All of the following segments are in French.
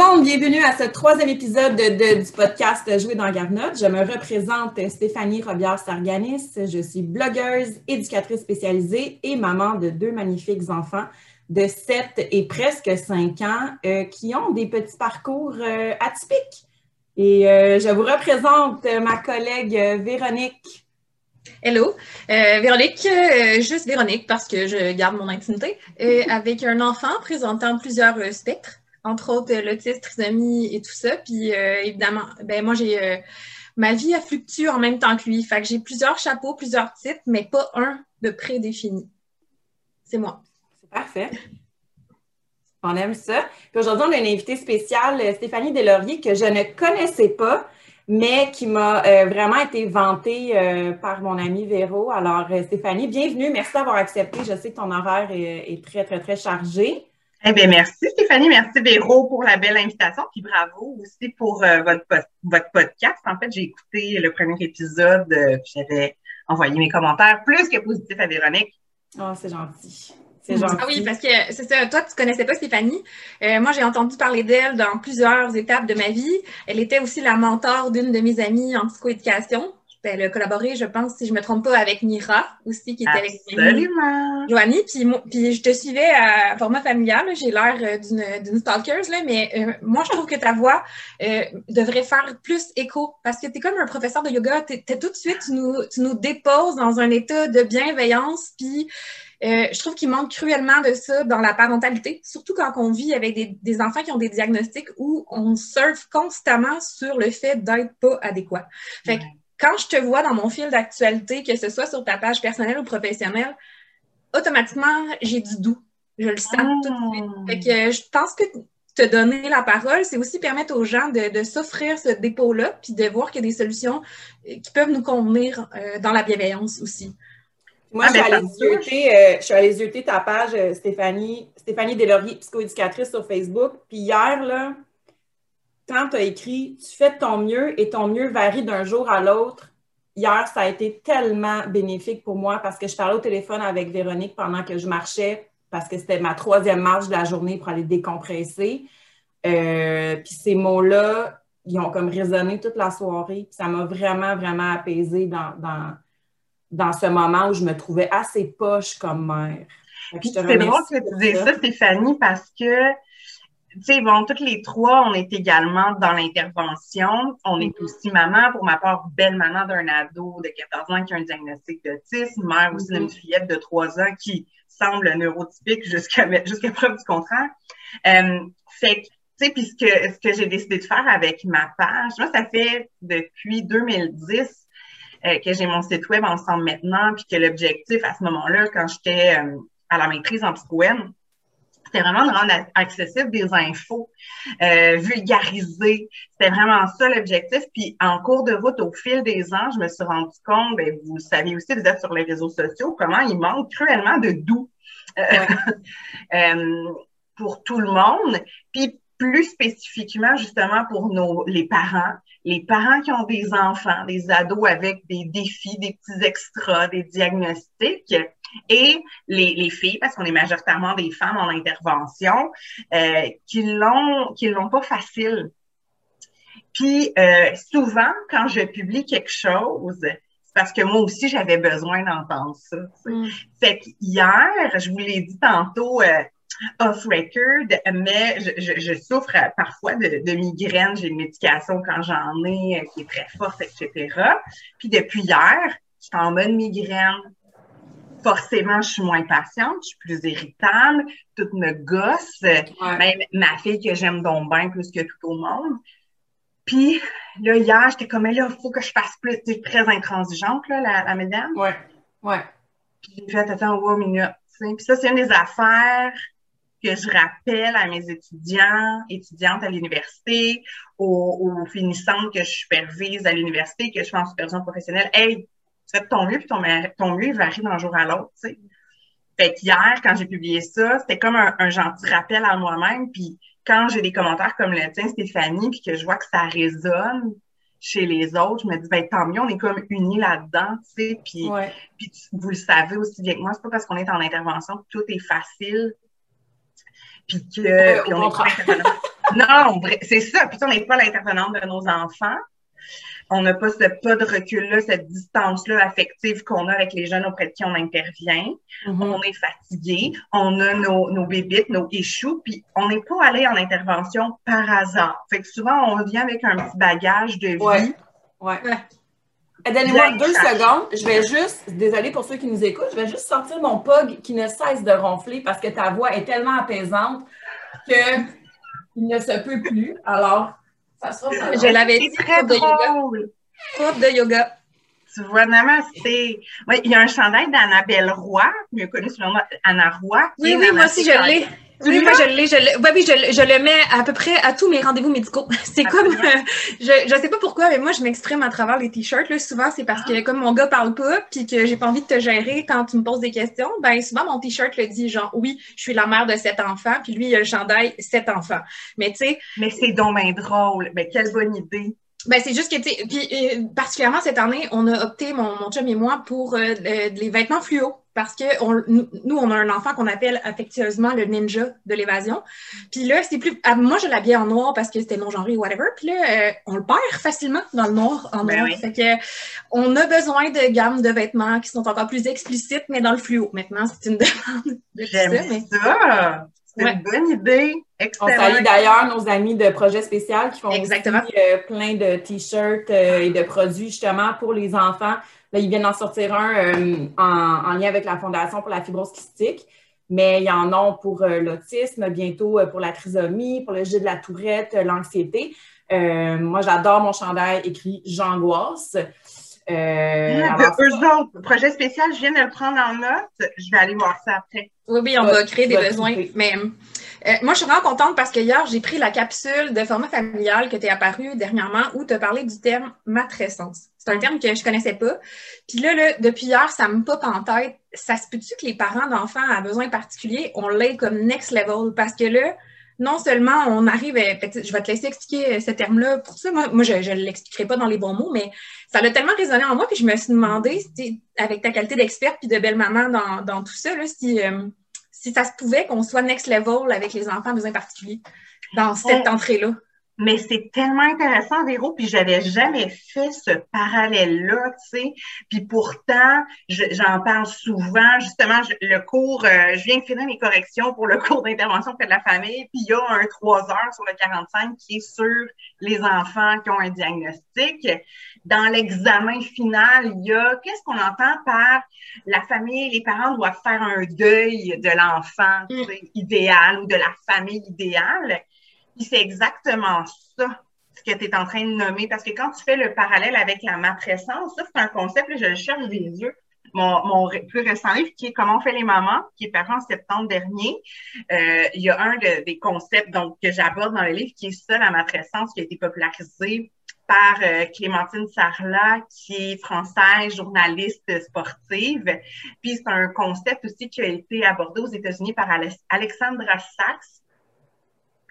monde, bienvenue à ce troisième épisode de, du podcast Jouer dans Garnotte. Je me représente Stéphanie Robière-Sarganis. Je suis blogueuse, éducatrice spécialisée et maman de deux magnifiques enfants de 7 et presque 5 ans euh, qui ont des petits parcours euh, atypiques. Et euh, je vous représente ma collègue Véronique. Hello, Véronique, juste Véronique parce que je garde mon intimité, avec un enfant présentant plusieurs spectres entre autres euh, l'autisme, trisomie et tout ça. Puis euh, évidemment, ben moi j'ai euh, ma vie a fluctué en même temps que lui. Fait que j'ai plusieurs chapeaux, plusieurs titres, mais pas un de prédéfini. C'est moi. C'est parfait. On aime ça. Puis aujourd'hui, on a une invitée spéciale, Stéphanie Delaurier, que je ne connaissais pas, mais qui m'a vraiment été vantée par mon ami Véro. Alors, Stéphanie, bienvenue. Merci d'avoir accepté. Je sais que ton horaire est très, très, très chargé. Eh bien, merci Stéphanie, merci Véro pour la belle invitation, puis bravo aussi pour euh, votre, votre podcast. En fait, j'ai écouté le premier épisode, euh, puis j'avais envoyé mes commentaires plus que positifs à Véronique. Oh, c'est gentil. C'est gentil. Ah oui, parce que c'est ça, toi, tu connaissais pas Stéphanie. Euh, moi, j'ai entendu parler d'elle dans plusieurs étapes de ma vie. Elle était aussi la mentor d'une de mes amies en psychoéducation elle a collaboré, je pense, si je me trompe pas, avec Mira aussi, qui était avec Absolument. Joanie. Puis, puis je te suivais à format familial. J'ai l'air euh, d'une stalker, là, mais euh, moi, je trouve que ta voix euh, devrait faire plus écho parce que tu es comme un professeur de yoga. Tu tout de suite, tu nous, tu nous déposes dans un état de bienveillance. Puis je trouve qu'il manque cruellement de ça dans la parentalité, surtout quand on vit avec des, des enfants qui ont des diagnostics où on surfe constamment sur le fait d'être pas adéquat. Fait que, quand je te vois dans mon fil d'actualité, que ce soit sur ta page personnelle ou professionnelle, automatiquement, j'ai du doux. Je le sens tout de suite. Ah. Fait que je pense que te donner la parole, c'est aussi permettre aux gens de, s'offrir ce dépôt-là, puis de voir qu'il y a des solutions euh, qui peuvent nous convenir euh, dans la bienveillance aussi. Moi, je, suis allée zioter, euh, je suis allée ta page, Stéphanie, Stéphanie Deslauriers, psychoéducatrice sur Facebook. Puis hier, là, quand tu as écrit Tu fais de ton mieux et ton mieux varie d'un jour à l'autre, hier, ça a été tellement bénéfique pour moi parce que je parlais au téléphone avec Véronique pendant que je marchais parce que c'était ma troisième marche de la journée pour aller décompresser. Euh, puis ces mots-là, ils ont comme résonné toute la soirée. ça m'a vraiment, vraiment apaisée dans, dans, ce moment où je me trouvais assez poche comme mère. C'est drôle que tu dises ça, Stéphanie, parce que sais, bon, toutes les trois, on est également dans l'intervention. On est mm-hmm. aussi maman, pour ma part, belle maman d'un ado de 14 ans qui a un diagnostic d'autisme, mère aussi d'une mm-hmm. fillette de 3 ans qui semble neurotypique jusqu'à jusqu'à preuve du contraire. Euh, fait que, tu sais, puis ce que, ce que j'ai décidé de faire avec ma page, moi, ça fait depuis 2010 euh, que j'ai mon site web ensemble maintenant, puis que l'objectif à ce moment-là, quand j'étais euh, à la maîtrise en psycho c'était vraiment de rendre accessible des infos, euh, vulgariser. C'était vraiment ça l'objectif. Puis en cours de route, au fil des ans, je me suis rendu compte, ben, vous savez aussi, vous êtes sur les réseaux sociaux, comment il manque cruellement de doux euh, euh, pour tout le monde. Puis plus spécifiquement, justement, pour nos les parents, les parents qui ont des enfants, des ados avec des défis, des petits extras, des diagnostics, et les, les filles, parce qu'on est majoritairement des femmes en intervention, euh, qui l'ont qui l'ont pas facile. Puis euh, souvent, quand je publie quelque chose, c'est parce que moi aussi, j'avais besoin d'entendre ça. Mm. Fait qu'hier, je vous l'ai dit tantôt, euh, off-record, mais je, je, souffre parfois de, de migraines. J'ai une médication quand j'en ai euh, qui est très forte, etc. Puis depuis hier, je suis en mode migraine. Forcément, je suis moins patiente, je suis plus irritable, tout me gosse. Même ma fille que j'aime donc bien plus que tout au monde. Puis là, hier, j'étais comme, là, il faut que je fasse plus. C'est très intransigeante, là, la, la mesdames. Ouais, ouais. Puis j'ai fait, attends, va minute. Puis ça, c'est une des affaires que je rappelle à mes étudiants, étudiantes à l'université, aux, aux, finissantes que je supervise à l'université, que je fais en supervision professionnelle, hey, tu fais ton mieux, puis ton, ton mieux, varie d'un jour à l'autre, tu sais. Fait qu'hier, quand j'ai publié ça, c'était comme un, gentil rappel à moi-même. Puis quand j'ai des commentaires comme le tien, Stéphanie, puis que je vois que ça résonne chez les autres, je me dis, ben tant mieux, on est comme unis là-dedans, tu sais. Puis, puis vous le savez aussi bien que moi, c'est pas parce qu'on est en intervention que tout est facile. Puis que... puis on est pas non, c'est ça. Puis on n'est pas l'intervenante de nos enfants on n'a pas ce pas de recul-là, cette distance-là affective qu'on a avec les jeunes auprès de qui on intervient. Mm-hmm. On est fatigué, on a nos, nos bébites, nos échoues, puis on n'est pas allé en intervention par hasard. Fait que souvent, on revient avec un petit bagage de vie. Ouais. ouais. Donnez-moi deux secondes. Je vais juste, désolée pour ceux qui nous écoutent, je vais juste sortir mon pug qui ne cesse de ronfler parce que ta voix est tellement apaisante qu'il ne se peut plus. Alors, je l'avais dit, très de yoga. Prof de yoga. Tu vois, namasté. Oui, il y a un chandail d'Annabelle Roy, mieux connu sous le nom Anna Roy. Oui, oui, moi aussi, je l'ai. Oui, moi, je l'ai, je le, oui, oui, je, je, le mets à peu près à tous mes rendez-vous médicaux. C'est comme, euh, je, je sais pas pourquoi, mais moi, je m'exprime à travers les t-shirts, là. Souvent, c'est parce que, comme mon gars parle pas, puis que j'ai pas envie de te gérer quand tu me poses des questions, ben, souvent, mon t-shirt le dit, genre, oui, je suis la mère de sept enfants, puis lui, il a le chandail sept enfants. Mais, tu sais. Mais c'est donc drôle. Mais quelle bonne idée. Ben, c'est juste que, tu puis euh, particulièrement cette année, on a opté, mon, mon chum et moi, pour euh, les vêtements fluo parce que on, nous, on a un enfant qu'on appelle affectueusement le ninja de l'évasion. Puis là, c'est plus. Ah, moi, je l'habillais en noir parce que c'était non genré ou whatever. Puis là, euh, on le perd facilement dans le noir en ben noir. Fait que on a besoin de gammes de vêtements qui sont encore plus explicites, mais dans le fluo. Maintenant, c'est une demande de J'aime ça. Mais... ça. C'est une bonne idée. On salue d'ailleurs nos amis de Projet Spécial qui font Exactement. Euh, plein de t-shirts euh, et de produits justement pour les enfants. Là, ils viennent d'en sortir un euh, en, lien avec la Fondation pour la fibrose kystique, mais il y en a pour l'autisme, bientôt pour la trisomie, pour le jeu de la tourette, l'anxiété. moi, j'adore mon chandail écrit J'angoisse. Euh, eux autres, projet spécial, je viens de le prendre en note. Je vais aller voir ça après. Oui, oui, on va créer des besoins. Mais euh, moi, je suis vraiment contente parce que hier, j'ai pris la capsule de format familial que tu es apparue dernièrement où tu as parlé du terme matrescence. C'est un terme que je connaissais pas. Puis là, là, depuis hier, ça me pop en tête. Ça se peut-tu que les parents d'enfants à besoins particuliers, on l'aide comme next level? Parce que là, non seulement on arrive, à, je vais te laisser expliquer euh, ce terme-là pour ça. Moi, je ne l'expliquerai pas dans les bons mots, mais ça a tellement résonné en moi que je me suis demandé, avec ta qualité d'experte puis de belle-maman dans, dans, tout ça, là, si, euh, si ça se pouvait qu'on soit next level avec les enfants besoins particuliers dans cette entrée-là. Mais c'est tellement intéressant, Véro, puis j'avais jamais fait ce parallèle-là, tu sais. Puis pourtant, j'en parle souvent. Justement, le cours, euh, je viens de finir mes corrections pour le cours d'intervention auprès de la famille, puis il y a un 3 heures sur le 45 qui est sur les enfants qui ont un diagnostic. Dans l'examen final, il y a, qu'est-ce qu'on entend par la famille, les parents doivent faire un deuil de l'enfant mm. idéal ou de la famille idéale c'est exactement ça ce que tu es en train de nommer. Parce que quand tu fais le parallèle avec la matrescence, ça, c'est un concept, je le cherche des yeux. Mon, mon, plus récent livre qui est Comment on fait les mamans, qui est paru en septembre dernier. Euh, il y a un des concepts donc, que j'aborde dans le livre qui est ça, la matrescence, qui a été popularisé par euh, Clémentine Sarlat, qui est française, journaliste sportive. Puis c'est un concept aussi qui a été abordé aux États-Unis par Alexandra Sachs,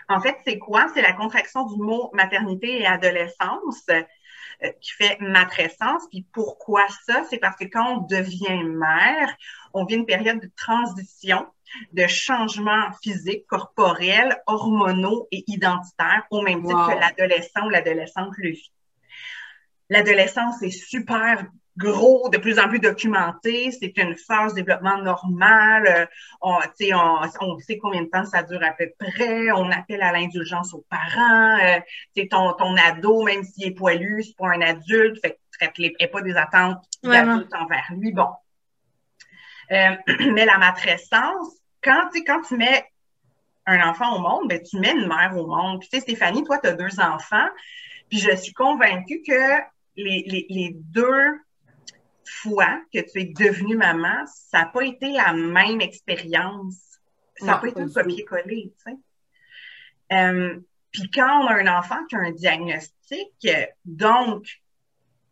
en fait, c'est quoi? C'est la contraction du mot maternité et adolescence euh, qui fait matrescence. Puis pourquoi ça? C'est parce que quand on devient mère, on vit une période de transition, de changements physiques, corporels, hormonaux et identitaires, au même titre que l'adolescent ou l'adolescente le vit. L'adolescence est super gros, de plus en plus documenté. C'est une phase de développement normal. Euh, on, on, on sait combien de temps ça dure à peu près. On appelle à l'indulgence aux parents. Euh, ton, ton ado, même s'il est poilu, c'est pas un adulte. Fait que tu pas des attentes d'adultes envers lui. Bon. Euh, mais la matrescence, quand, quand tu mets un enfant au monde, ben, tu mets une mère au monde. Puis, tu sais, Stéphanie, toi, tu as deux enfants. Puis, je suis convaincue que les, les, les deux fois que tu es devenue maman, ça n'a pas été la même expérience. Ça n'a pas été un copier-coller, tu sais. Euh, puis quand on a un enfant qui a un diagnostic, donc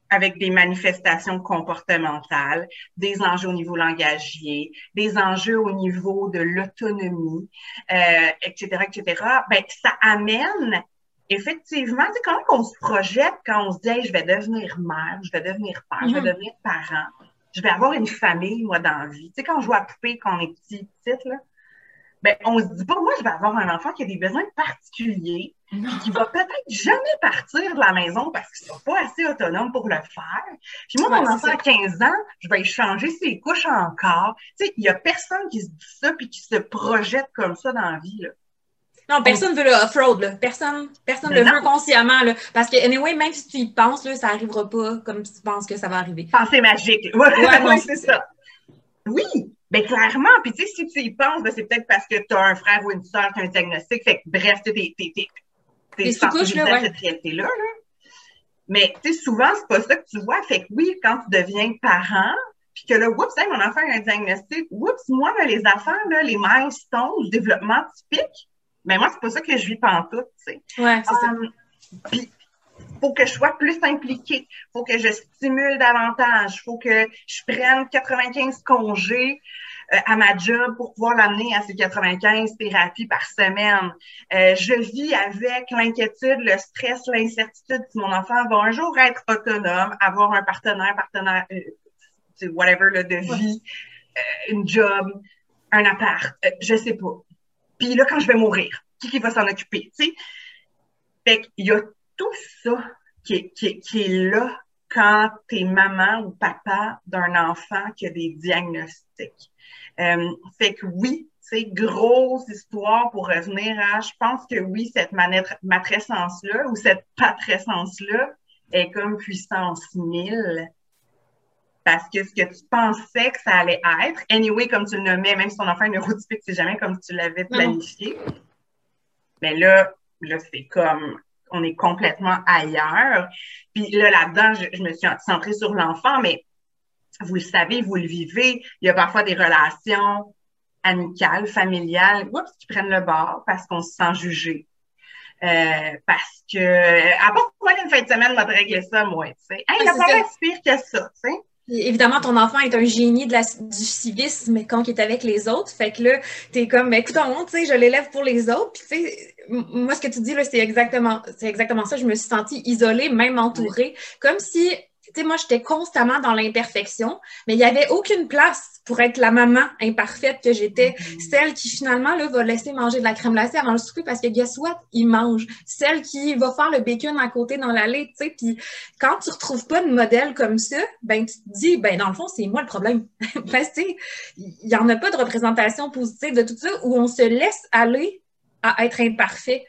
avec des manifestations comportementales, des enjeux au niveau langagier, des enjeux au niveau de l'autonomie, euh, etc., etc., ben, ça amène effectivement, tu sais, quand on se projette, quand on se dit je vais devenir mère, je vais devenir père, je vais mm-hmm. devenir parent, je vais avoir une famille, moi, dans la vie. Tu sais, quand on joue à poupée, quand on est petit, petite, là, ben, on se dit pas, moi, je vais avoir un enfant qui a des besoins particuliers, qui va peut-être jamais partir de la maison parce qu'il sera pas assez autonome pour le faire. Puis moi, mon enfant à 15 ans, je vais changer ses couches encore. Tu sais, il y a personne qui se dit ça puis qui se projette comme ça dans la vie, là. Non, personne ne veut le off-road, là. Personne, personne ne le veut consciemment, là. Parce que, anyway, même si tu y penses, là, ça n'arrivera pas comme tu penses que ça va arriver. Pensée magique. Ouais, c'est ça. Oui, ben clairement. Puis tu sais, si tu y penses, ben, c'est peut-être parce que tu as un frère ou une soeur qui a un diagnostic. Fait que, bref, tu es, t'es sensibilisé à cette réalité-là. Là. Mais tu sais, souvent, c'est pas ça que tu vois. Fait que oui, quand tu deviens parent, puis que là, oups, mon enfant a un diagnostic, oups, moi, là, les affaires, là, les milestones le développement typique, mais moi, c'est pas ça que je vis pantoute, tu sais. Ouais, c'est ça. Puis, faut que je sois plus impliquée, faut que je stimule davantage, faut que je prenne 95 congés euh, à ma job pour pouvoir l'amener à ces 95 thérapies par semaine. Euh, je vis avec l'inquiétude, le stress, l'incertitude si mon enfant va un jour être autonome, avoir un partenaire, partenaire, euh, whatever, là, de vie, euh, une job, un appart, je sais pas. Puis là, quand je vais mourir, qui, qui va s'en occuper, tu sais? Fait qu'il y a tout ça qui est, qui, est là quand tu es maman ou papa d'un enfant qui a des diagnostics. Euh, fait que oui, c'est grosse histoire pour revenir à, je pense que oui, cette matrescence-là ou cette patrescence-là est comme puissance 1000 parce que ce que tu pensais que ça allait être, anyway, comme tu le nommais, même si ton enfant est neurotypique, c'est jamais comme tu l'avais planifié. Mais là, là, c'est comme, on est complètement ailleurs. Puis là, là-dedans, je, me suis centrée sur l'enfant, mais vous le savez, vous le vivez. Il y a parfois des relations amicales, familiales, oups, qui prennent le bord parce qu'on se sent jugé. Euh, parce que, à part moi, une fin de semaine, m'a régler ça, moi, tu sais. Hey, il a pas pire que ça, tu sais. Évidemment, ton enfant est un génie du civisme quand il est avec les autres. Fait que là, t'es comme, écoute, tu sais, je l'élève pour les autres. Puis, tu sais, moi, ce que tu dis, là, c'est exactement, c'est exactement ça. Je me suis sentie isolée, même entourée. Comme si tu sais, moi, j'étais constamment dans l'imperfection, mais il n'y avait aucune place pour être la maman imparfaite que j'étais, mm-hmm. celle qui finalement là, va laisser manger de la crème glacée avant le souper parce que guess what, il mange, celle qui va faire le bacon à côté dans l'allée, tu sais, puis quand tu retrouves pas de modèle comme ça, ben tu te dis, ben dans le fond, c'est moi le problème. parce que il y en a pas de représentation positive de tout ça où on se laisse aller à être imparfait.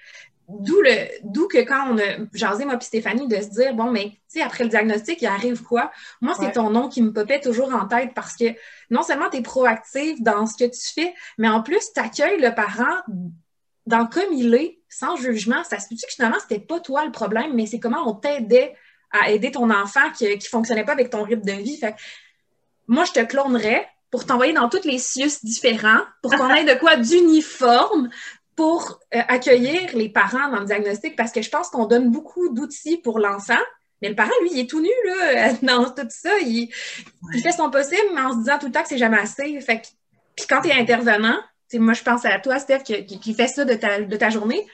D'où le, d'où que quand on a jasé, moi puis Stéphanie, de se dire, bon, mais, tu sais, après le diagnostic, il arrive quoi? Moi, c'est ton nom qui me popait toujours en tête parce que non seulement tu es proactive dans ce que tu fais, mais en plus, tu accueilles le parent dans comme il est, sans jugement. Ça se peut que finalement, c'était pas toi le problème, mais c'est comment on t'aidait à aider ton enfant qui, qui fonctionnait pas avec ton rythme de vie? Fait moi, je te clonerais pour t'envoyer dans toutes les cius différents, pour qu'on ait de quoi d'uniforme, pour euh, accueillir les parents dans le diagnostic parce que je pense qu'on donne beaucoup d'outils pour l'enfant. Mais le parent, lui, il est tout nu là, dans tout ça. Il, fait son possible, mais en se disant tout le temps que c'est jamais assez. Fait puis quand tu es intervenant, moi, je pense à toi, Steph, qui, qui, fait ça de ta, de ta journée.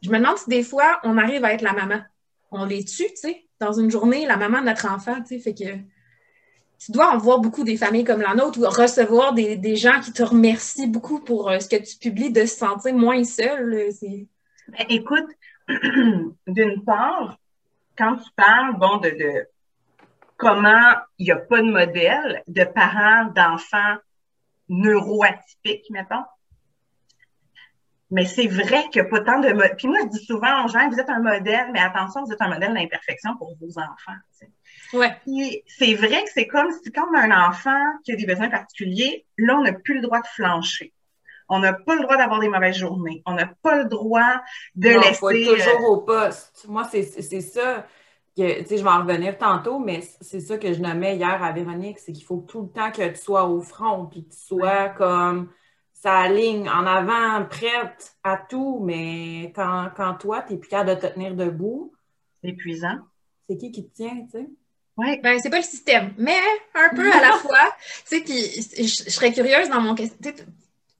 Je me demande si des fois, on arrive à être la maman. On les tue, tu sais, dans une journée, la maman de notre enfant, tu sais, fait que tu dois en voir beaucoup des familles comme la nôtre ou recevoir des, des gens qui te remercient beaucoup pour euh, ce que tu publies, de se sentir moins seul. Ben, écoute, d'une part, quand tu parles, bon, de, de comment il n'y a pas de modèle de parents d'enfants neuroatypiques, mettons, mais c'est vrai qu'il n'y a pas tant de... Puis moi, je dis souvent aux gens, vous êtes un modèle, mais attention, vous êtes un modèle d'imperfection pour vos enfants. Ouais. C'est vrai que c'est comme si quand on a un enfant qui a des besoins particuliers, là, on n'a plus le droit de flancher. On n'a pas le droit d'avoir des mauvaises journées. On n'a pas le droit de non, laisser... Faut être toujours au poste. Moi, c'est ça que, tu sais, je vais en revenir tantôt, mais c'est ça que je nommais hier à Véronique, c'est qu'il faut tout le temps que tu sois au front, puis que tu sois comme ça ligne en avant, prête à tout, mais quand, quand toi, tu es plus capable de te tenir debout. C'est épuisant. C'est qui qui te tient, tu sais? Ouais. Ben, c'est pas le système, mais un peu à la fois. Tu sais, puis je, serais curieuse dans mon question.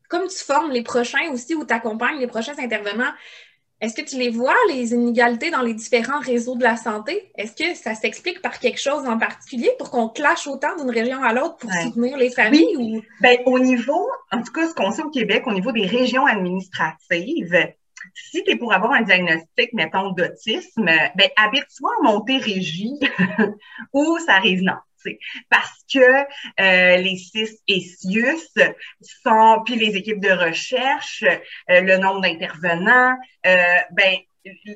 Comme tu formes les prochains aussi ou tu accompagnes les prochains intervenants, est-ce que tu les vois, les inégalités dans les différents réseaux de la santé? Est-ce que ça s'explique par quelque chose en particulier pour qu'on clash autant d'une région à l'autre pour soutenir les familles? Ou... Ben, au niveau, en tout cas, ce qu'on sait au Québec, au niveau des régions administratives, si tu es pour avoir un diagnostic, mettons, d'autisme, ben, habite-toi à Montérégie ou arrive non parce que euh, les CIS et CIUS sont, puis les équipes de recherche, euh, le nombre d'intervenants, euh, ben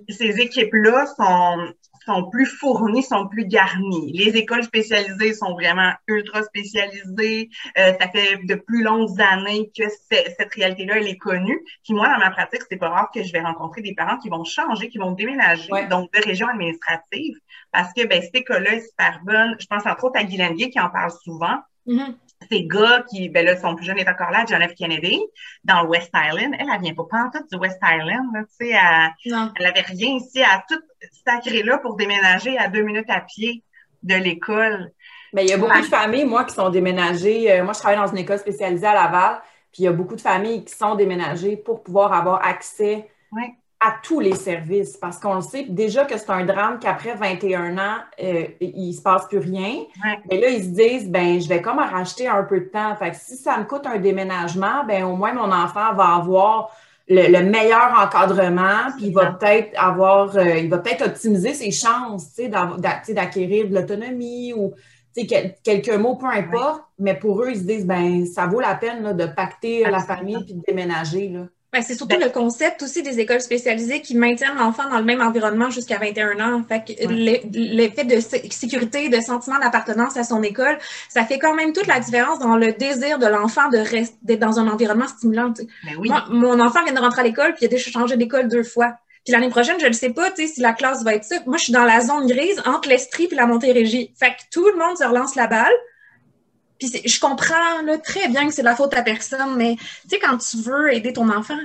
ces équipes-là sont sont plus fournis, sont plus garnis. Les écoles spécialisées sont vraiment ultra spécialisées. Euh, ça fait de plus longues années que cette réalité-là, elle est connue. Puis moi, dans ma pratique, c'est pas rare que je vais rencontrer des parents qui vont changer, qui vont déménager, donc de région administrative, parce que ben, cette école-là est super bonne. Je pense entre autres à Guylaine qui en parle souvent. Mm-hmm ces gars qui, ben là, son plus jeune est encore là, John F. Kennedy, dans le West Island. Elle, elle vient pas tout du West Island, là, tu sais, elle, elle avait rien ici, à tout sacré là pour déménager à deux minutes à pied de l'école. Mais il y a beaucoup de familles, moi, qui sont déménagées. Euh, moi, je travaille dans une école spécialisée à Laval, puis il y a beaucoup de familles qui sont déménagées pour pouvoir avoir accès à tous les services parce qu'on sait déjà que c'est un drame qu'après 21 ans, euh, il se passe plus rien. Mais là, ils se disent, ben, je vais comme racheter un peu de temps. Fait que si ça me coûte un déménagement, ben, au moins mon enfant va avoir le, meilleur encadrement, puis il va peut-être avoir, euh, il va peut-être optimiser ses chances, tu sais, d'acquérir de l'autonomie ou, tu sais, quelques mots, peu importe. Mais pour eux, ils se disent, ben, ça vaut la peine là, de pacter la famille puis de déménager, là. Ben, c'est surtout ben le concept aussi des écoles spécialisées qui maintiennent l'enfant dans le même environnement jusqu'à 21 ans. Fait que l'effet de sécurité, de sentiment d'appartenance à son école, ça fait quand même toute la différence dans le désir de l'enfant de rester d'être dans un environnement stimulant. Ben Moi, mon enfant vient de rentrer à l'école puis il a déjà changé d'école deux fois. Puis l'année prochaine, je ne sais pas si la classe va être ça. Moi, je suis dans la zone grise entre l'Estrie et la Montérégie. Fait que tout le monde se relance la balle. Puis je comprends là, très bien que c'est la faute à personne, mais tu sais, quand tu veux aider ton enfant,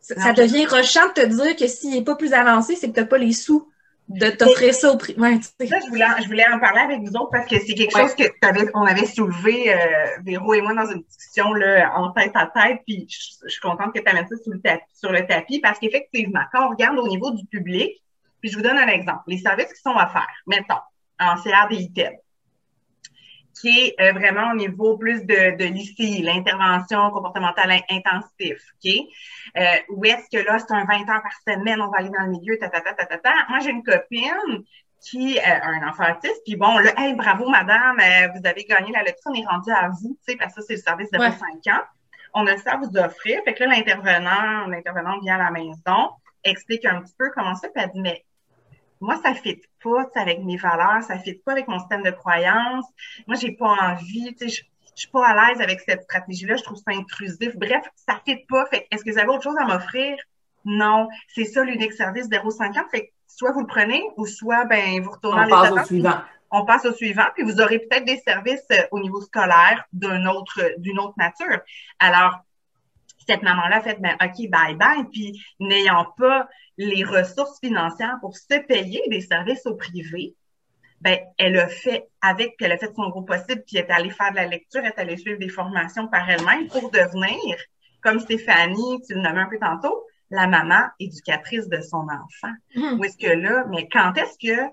ça, devient rushant de te dire que s'il n'est pas plus avancé, c'est que tu n'as pas les sous de t'offrir ça au prix. Ouais, ça, je voulais, je voulais en parler avec vous autres parce que c'est quelque chose que on avait soulevé, euh, Véro et moi, dans une discussion là, en tête à tête, puis je, suis contente que tu amènes ça sur le, tapis, sur le tapis parce qu'effectivement, quand on regarde au niveau du public, puis je vous donne un exemple, les services qui sont à faire, mettons, en CRDITED, qui est euh, vraiment au niveau plus de, de l'ICI, l'intervention comportementale intensif, OK? Euh, où est-ce que là, c'est un 20 heures par semaine, on va aller dans le milieu, ta, ta, ta, ta, ta, ta. Moi, j'ai une copine qui euh, a un enfant autiste, puis bon, là, hey, bravo, madame, euh, vous avez gagné la leçon, on est rendu à vous, tu sais, parce que c'est le service de ouais. 5 ans. On a ça à vous offrir. Fait que là, l'intervenant, l'intervenante vient à la maison, explique un petit peu comment ça, puis elle dit, mais moi, ça ne fit pas avec mes valeurs, ça ne fit pas avec mon système de croyance. Moi, j'ai pas envie, tu sais, je, suis pas à l'aise avec cette stratégie-là, je trouve ça intrusif. Bref, ça ne fit pas. Fait est-ce que vous avez autre chose à m'offrir? Non. C'est ça l'unique service 050. Fait soit vous le prenez ou soit ben vous retournez on passe au suivant. On passe au suivant, puis vous aurez peut-être des services euh, au niveau scolaire d'un autre, d'une autre nature. Alors, cette maman-là a fait, ben, OK, bye bye. Puis, n'ayant pas les ressources financières pour se payer des services au privé, ben, elle a fait avec, puis elle a fait son gros possible, puis elle est allée faire de la lecture, elle est allée suivre des formations par elle-même pour devenir, comme Stéphanie, tu le nommais un peu tantôt, la maman éducatrice de son enfant. Mmh. Où est-ce que là, mais quand est-ce que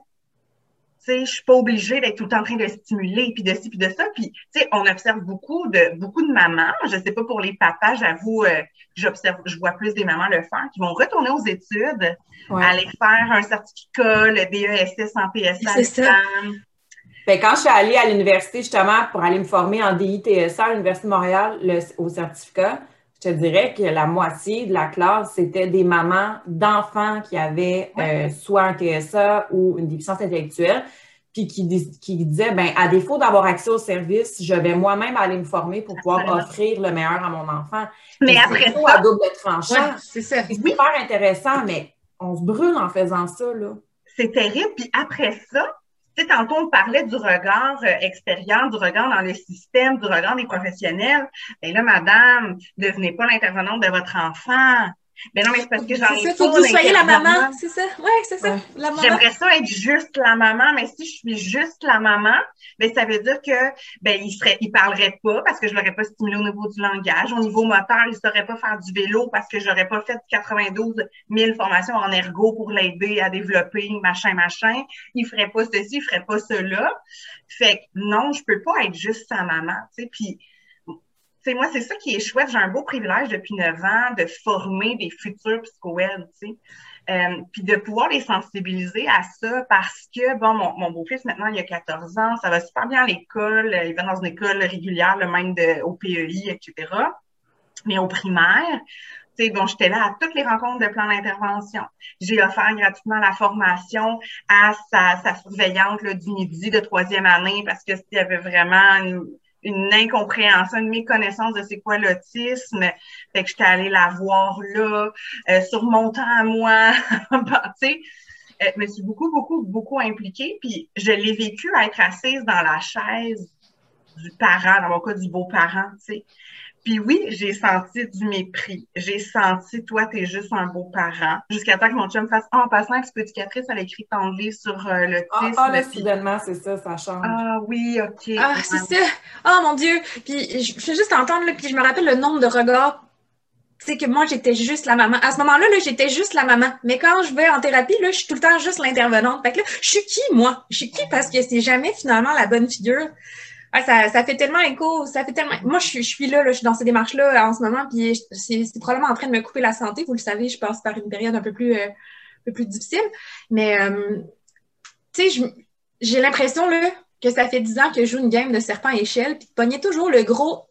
je suis pas obligée d'être tout le temps en train de stimuler, puis de ci, puis de ça. Puis, tu sais, on observe beaucoup de beaucoup de mamans. Je sais pas pour les papas, j'avoue, euh, j'observe, je vois plus des mamans le faire, qui vont retourner aux études, aller faire un certificat, le DESS en PSA. C'est ça. Ben, quand je suis allée à l'université, justement, pour aller me former en DITSA à l'Université de Montréal, le, au certificat, je te dirais que la moitié de la classe, c'était des mamans d'enfants qui avaient euh, soit un TSA ou une déficience intellectuelle, puis qui, qui disaient, ben, à défaut d'avoir accès au service, je vais moi-même aller me former pour pouvoir offrir le meilleur à mon enfant. Mais, après ça, à double tranchant. c'est super intéressant, mais on se brûle en faisant ça, là. C'est terrible. Puis après ça, tu sais, tantôt, on parlait du regard euh, extérieur, du regard dans le système, du regard des professionnels. Et là, madame, devenez pas l'intervenante de votre enfant. Mais non, mais c'est parce que j'en ai C'est ça, pas faut que vous soyez la maman, c'est ça? Ouais, c'est ça. Ouais. La maman. J'aimerais ça être juste la maman, mais si je suis juste la maman, ben ça veut dire que ben il serait, il parlerait pas parce que je l'aurais pas stimulé au niveau du langage, au niveau moteur, il saurait pas faire du vélo parce que j'aurais pas fait 92 000 formations en ergo pour l'aider à développer machin machin. Il ferait pas ceci, il ferait pas cela. Fait que non, je peux pas être juste sa maman, tu sais. Puis sais, moi, c'est ça qui est chouette. J'ai un beau privilège depuis 9 ans de former des futurs psychoèdes, tu sais. Euh, puis de pouvoir les sensibiliser à ça parce que, bon, mon, mon beau-fils, maintenant, il a 14 ans, ça va super bien à l'école, euh, il va dans une école régulière, le même de, au PEI, etc. Mais au primaire, tu sais, bon, j'étais là à toutes les rencontres de plan d'intervention. J'ai offert gratuitement la formation à sa, sa surveillante là, du midi de troisième année parce que s'il y avait vraiment une, une incompréhension, une méconnaissance de c'est quoi l'autisme. Fait que j'étais allée la voir là, euh, sur mon temps à moi. Tu sais, euh, me suis beaucoup, beaucoup, beaucoup impliquée. Puis je l'ai vécu à être assise dans la chaise du parent, dans mon cas du beau-parent, tu sais. Puis oui, j'ai senti du mépris. J'ai senti, toi, t'es juste un beau parent. Jusqu'à temps que mon chum fasse, Ah, en passant, psychoéducatrice, elle a écrit ton livre sur euh, Ah, l'autisme. ah, là, Puis- soudainement, c'est ça, ça change. ah oui, OK. Ah, c'est ça. Oh mon Dieu. Puis je fais juste entendre, là, puis je me rappelle le nombre de regards. Tu sais que moi, j'étais juste la maman. À ce moment-là, là, j'étais juste la maman. Mais quand je vais en thérapie, là, je suis tout le temps juste l'intervenante. Fait que là, je suis qui, moi? Je suis qui? Parce que c'est jamais finalement la bonne figure? Ah, ça, ça fait tellement écho, ça fait tellement. Moi, je suis, je suis là, là, je suis dans ces démarches-là en ce moment, puis c'est probablement en train de me couper la santé. Vous le savez, je passe par une période un peu plus, euh, un peu plus difficile. Mais, euh, tu sais, j'ai l'impression, là, que ça fait dix ans que je joue une game de serpent à échelle, puis de pogner toujours le gros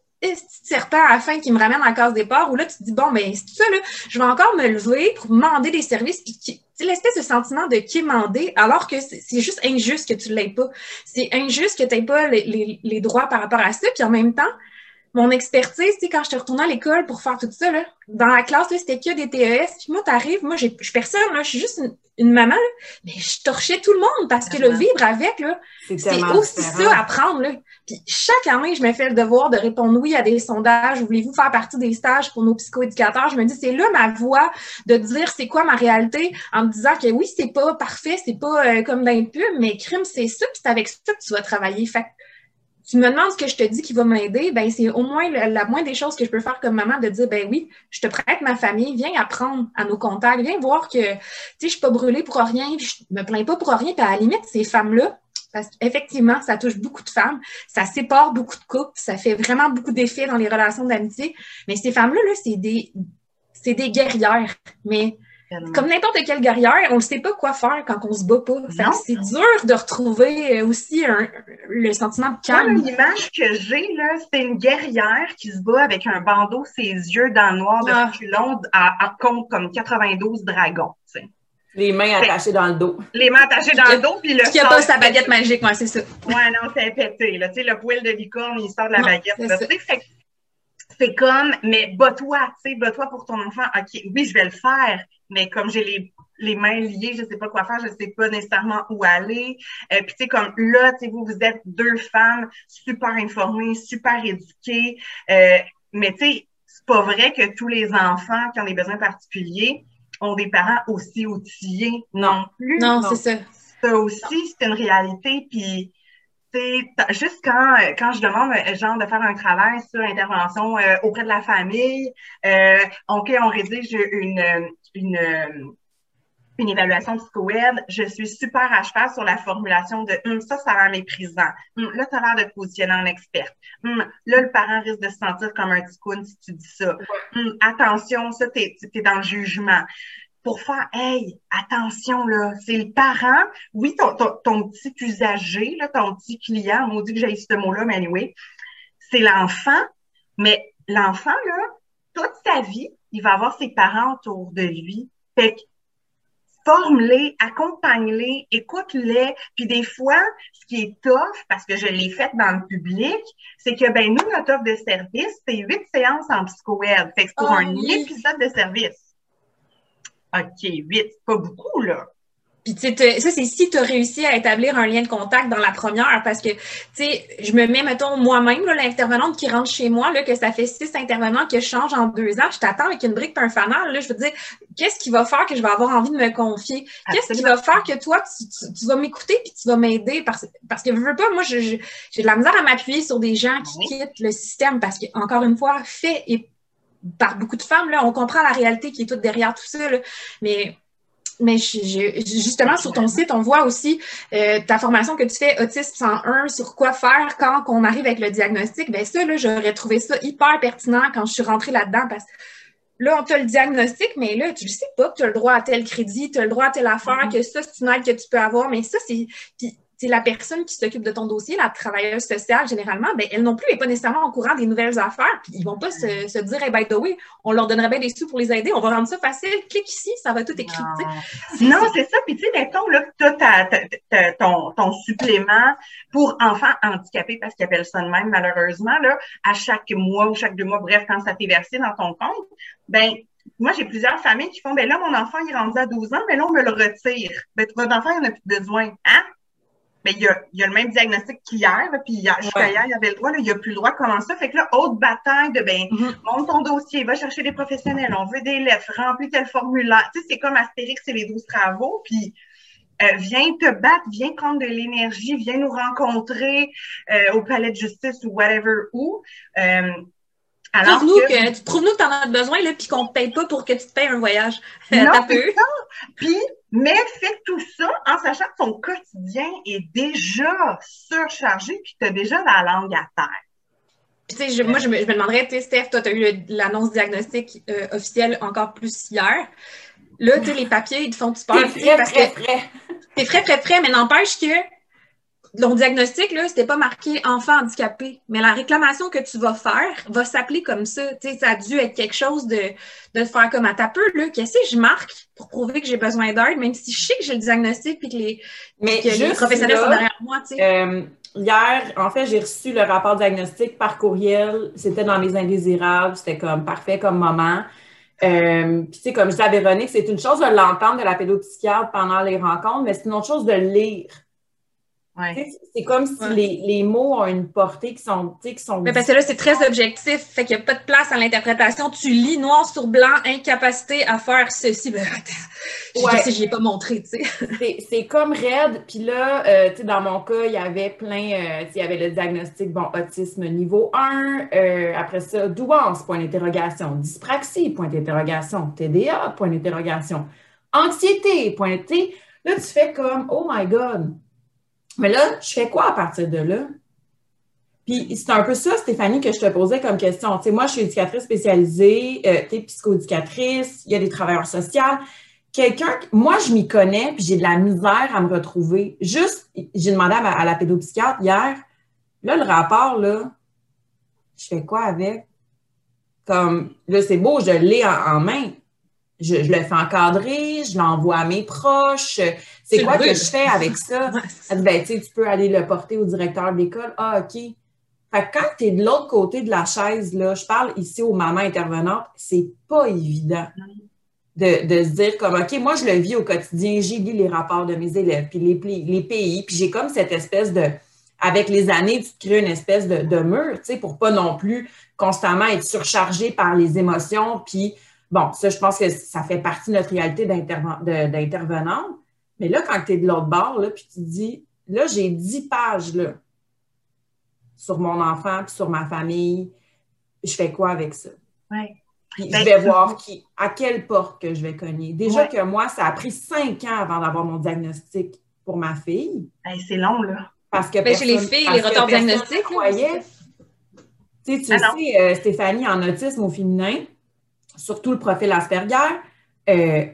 serpent à la fin qui me ramène à la case départ, où là, tu te dis, bon, ben, c'est ça, là, je vais encore me lever pour demander des services, puis qui- tu sais, l'espèce de sentiment de quémander, alors que c'est c'est juste injuste que tu l'aies pas. C'est injuste que tu n'aies pas les, les- les droits par rapport à ça, puis en même temps, mon expertise, tu sais, quand je te retournais à l'école pour faire tout ça, là, dans la classe, là, c'était que des TES. Puis moi, t'arrives, moi, je suis personne, là, je suis juste une, une maman, là, mais je torchais tout le monde parce que le vivre avec, là, C'est c'est aussi différent. ça à prendre, là. Puis chaque année, je me fais le devoir de répondre oui à des sondages. Voulez-vous faire partie des stages pour nos psychoéducateurs? Je me dis, c'est là ma voix de dire c'est quoi ma réalité en me disant que oui, c'est pas parfait, c'est pas euh, comme dans une pub, mais crime, c'est ça, puis c'est avec ça que tu vas travailler. Tu me demandes ce que je te dis qui va m'aider, ben c'est au moins la, moindre des choses que je peux faire comme maman de dire ben oui, je te prête ma famille, viens apprendre à nos contacts, viens voir que tu sais je suis pas brûlée pour rien, je me plains pas pour rien, puis à la limite ces femmes là parce qu'effectivement, ça touche beaucoup de femmes, ça sépare beaucoup de couples, ça fait vraiment beaucoup d'effets dans les relations d'amitié. Mais ces femmes-là, là, c'est des, c'est des guerrières. Mais. Comme n'importe quelle guerrière, on ne sait pas quoi faire quand on se bat pas. C'est dur de retrouver euh, aussi un- le sentiment de calme. l'image que j'ai, là, c'est une guerrière qui se bat avec un bandeau, ses yeux dans le noir de Ah. reculons, à, à- contre comme 92 dragons. Les mains attachées dans le dos. Les mains attachées dans le dos, puis le Qui a pas sa baguette magique, moi, c'est ça. Ouais, non, c'est pété, là. Tu sais, le poil de licorne, il sort de la Non, baguette, c'est comme, mais bats-toi, tu sais, bats-toi pour ton enfant. OK, oui, je vais le faire, mais comme j'ai les, les mains liées, je sais pas quoi faire, je sais pas nécessairement où aller. Euh, puis tu sais, comme là, tu sais, vous, vous êtes deux femmes super informées, super éduquées, euh, mais tu sais, c'est pas vrai que tous les enfants qui ont des besoins particuliers ont des parents aussi outillés Non. plus. Non, c'est ça. Ça aussi, c'est une réalité. Puis, juste quand, quand je demande, euh, genre, de faire un travail sur l'intervention euh, auprès de la famille, euh, OK, on rédige une, une, une évaluation psychoède, je suis super à cheval sur la formulation de Hum, ça, ça a l'air méprisant. Hum, là, tu as l'air de te positionner en experte. Hum, là, le parent risque de se sentir comme un ticoun si tu dis ça. Hum, attention, ça, t'es es dans le jugement. Pour faire, hey, attention, là, c'est le parent. Oui, ton, ton, ton petit usager, là, ton petit client, on dit que j'ai ce mot-là, mais anyway, c'est l'enfant, mais l'enfant, là, toute sa vie, il va avoir ses parents autour de lui. Fait que forme-les, accompagne-les, écoute-les. Puis des fois, ce qui est tough, parce que je l'ai fait dans le public, c'est que ben nous, notre offre de service, c'est huit séances en psychoède. Fait que c'est pour Oh, un oui. épisode de service. OK, huit, c'est pas beaucoup, là. Puis, tu sais, ça, c'est si tu as réussi à établir un lien de contact dans la première, parce que, tu sais, je me mets, mettons, moi-même, l'intervenante qui rentre chez moi, là, que ça fait six intervenants que je change en deux ans, je t'attends avec une brique et un fanal, là, je veux dire, qu'est-ce qui va faire que je vais avoir envie de me confier? Qu'est-ce qui va faire que toi, tu, vas m'écouter puis tu vas m'aider? Parce, parce que, je veux pas, moi, j'ai de la misère à m'appuyer sur des gens qui quittent le système parce que, encore une fois, fait et par beaucoup de femmes, là, on comprend la réalité qui est toute derrière tout ça, là, mais mais justement, sur ton site, on voit aussi euh, ta formation que tu fais Autisme 101 sur quoi faire quand on arrive avec le diagnostic. Ben ça, là, j'aurais trouvé ça hyper pertinent quand je suis rentrée là-dedans parce que là, on t'a le diagnostic, mais là, tu ne sais pas que tu as le droit à tel crédit, tu as le droit à telle affaire, mm-hmm. que ça, c'est une aide que tu peux avoir. Mais ça, c'est c'est la personne qui s'occupe de ton dossier, la travailleuse sociale, généralement, ben, elle non plus n'est pas nécessairement au courant des nouvelles affaires. Puis ils vont pas se, dire, hey, by the way, on leur donnerait bien des sous pour les aider, on va rendre ça facile, clique ici, ça va tout écrit. Non, c'est ça. Puis tu sais, mettons, là, tu as ton, ton supplément pour enfants handicapés, parce qu'ils appellent ça de même, malheureusement, là, à chaque mois ou chaque deux mois, bref, quand ça t'est versé dans ton compte, ben moi, j'ai plusieurs familles qui font, ben là, mon enfant, il est rendu à 12 ans, mais là, on me le retire. Ben, votre enfant, il n'en a plus besoin. Hein? Mais il y a, il y a le même diagnostic qu'hier, puis jusqu'à hier, il y avait le droit, là, il n'y a plus le droit, comment ça? Fait que là, autre bataille de ben, mm-hmm. monte ton dossier, va chercher des professionnels, on veut des lettres, remplis tel formulaire. Tu sais, c'est comme Astérix, c'est les 12 travaux, puis euh, viens te battre, viens prendre de l'énergie, viens nous rencontrer euh, au palais de justice ou whatever où. Euh, Trouve-nous que, trouve-nous que tu en as besoin, là, puis qu'on ne te paye pas pour que tu te payes un voyage. Non, c'est ça. Puis, mais fais tout ça en sachant que ton quotidien est déjà surchargé, puis tu as déjà la langue à terre. tu sais, moi, je me, je me demanderais, tu sais, Steph, toi, tu as eu l'annonce diagnostique euh, officielle encore plus hier. Là, tu sais, les papiers, ils te font super. T'es frais, parce frais, frais. T'es frais, frais, frais, mais n'empêche que ton diagnostic, là, c'était pas marqué enfant handicapé, mais la réclamation que tu vas faire va s'appeler comme ça. Tu sais, ça a dû être quelque chose de, de faire comme à ta peu, là. Qu'est-ce que je marque pour prouver que j'ai besoin d'aide, même si je sais que j'ai le diagnostic puis que les, mais les professionnels sont derrière moi, tu sais. Euh, hier, en fait, j'ai reçu le rapport diagnostic par courriel. C'était dans les indésirables. C'était comme parfait comme moment. Euh, puis, tu sais, comme je disais à Véronique, c'est une chose de l'entendre de la pédopsychiatre pendant les rencontres, mais c'est une autre chose de lire c'est comme si les, les, mots ont une portée qui sont. Qui sont Mais parce que là, c'est très objectif, fait qu'il n'y a pas de place à l'interprétation. Tu lis noir sur blanc, incapacité à faire ceci. Ben, attends, ouais. je n'y ai pas montré, tu sais. C'est comme raide. Puis là, euh, sais, dans mon cas, il y avait plein. Euh, il y avait le diagnostic, bon, autisme niveau 1. Euh, après ça, douance, point d'interrogation. Dyspraxie, point d'interrogation. TDA, point d'interrogation. Anxiété, point d'interrogation. Là, tu fais comme, oh my God mais là, je fais quoi à partir de là? Puis c'est un peu ça, Stéphanie, que je te posais comme question. Tu sais, moi, je suis éducatrice spécialisée, euh, tu es psychoéducatrice, il y a des travailleurs sociaux. Quelqu'un, moi, je m'y connais, puis j'ai de la misère à me retrouver. Juste, j'ai demandé à, la pédopsychiatre hier, là, le rapport, là, je fais quoi avec? Comme, là, c'est beau, je l'ai en main, je, le fais encadrer, je l'envoie à mes proches. C'est quoi que je fais avec ça? ben, tu peux aller le porter au directeur de l'école. Ah, OK. Fait que quand tu es de l'autre côté de la chaise, là, je parle ici aux mamans intervenantes, c'est pas évident de, de, se dire comme OK, moi je le vis au quotidien, j'ai lu les rapports de mes élèves, puis les, les pays, puis j'ai comme cette espèce de avec les années, tu te crées une espèce de, de mur, tu sais, pour pas non plus constamment être surchargé par les émotions, puis Bon, ça, je pense que ça fait partie de notre réalité d'intervenante. Mais là, quand tu es de l'autre bord, là, puis tu te dis, là, j'ai 10 pages là, sur mon enfant puis sur ma famille, je fais quoi avec ça? Ouais. Puis je ben, vais voir qui, à quelle porte que je vais cogner. Déjà que moi, ça a pris cinq ans avant d'avoir mon diagnostic pour ma fille. c'est long, là. Parce que ben, chez les filles, les retards diagnostiques. Tu sais, tu ah sais, euh, Stéphanie, en autisme au féminin, surtout le profil Asperger, euh,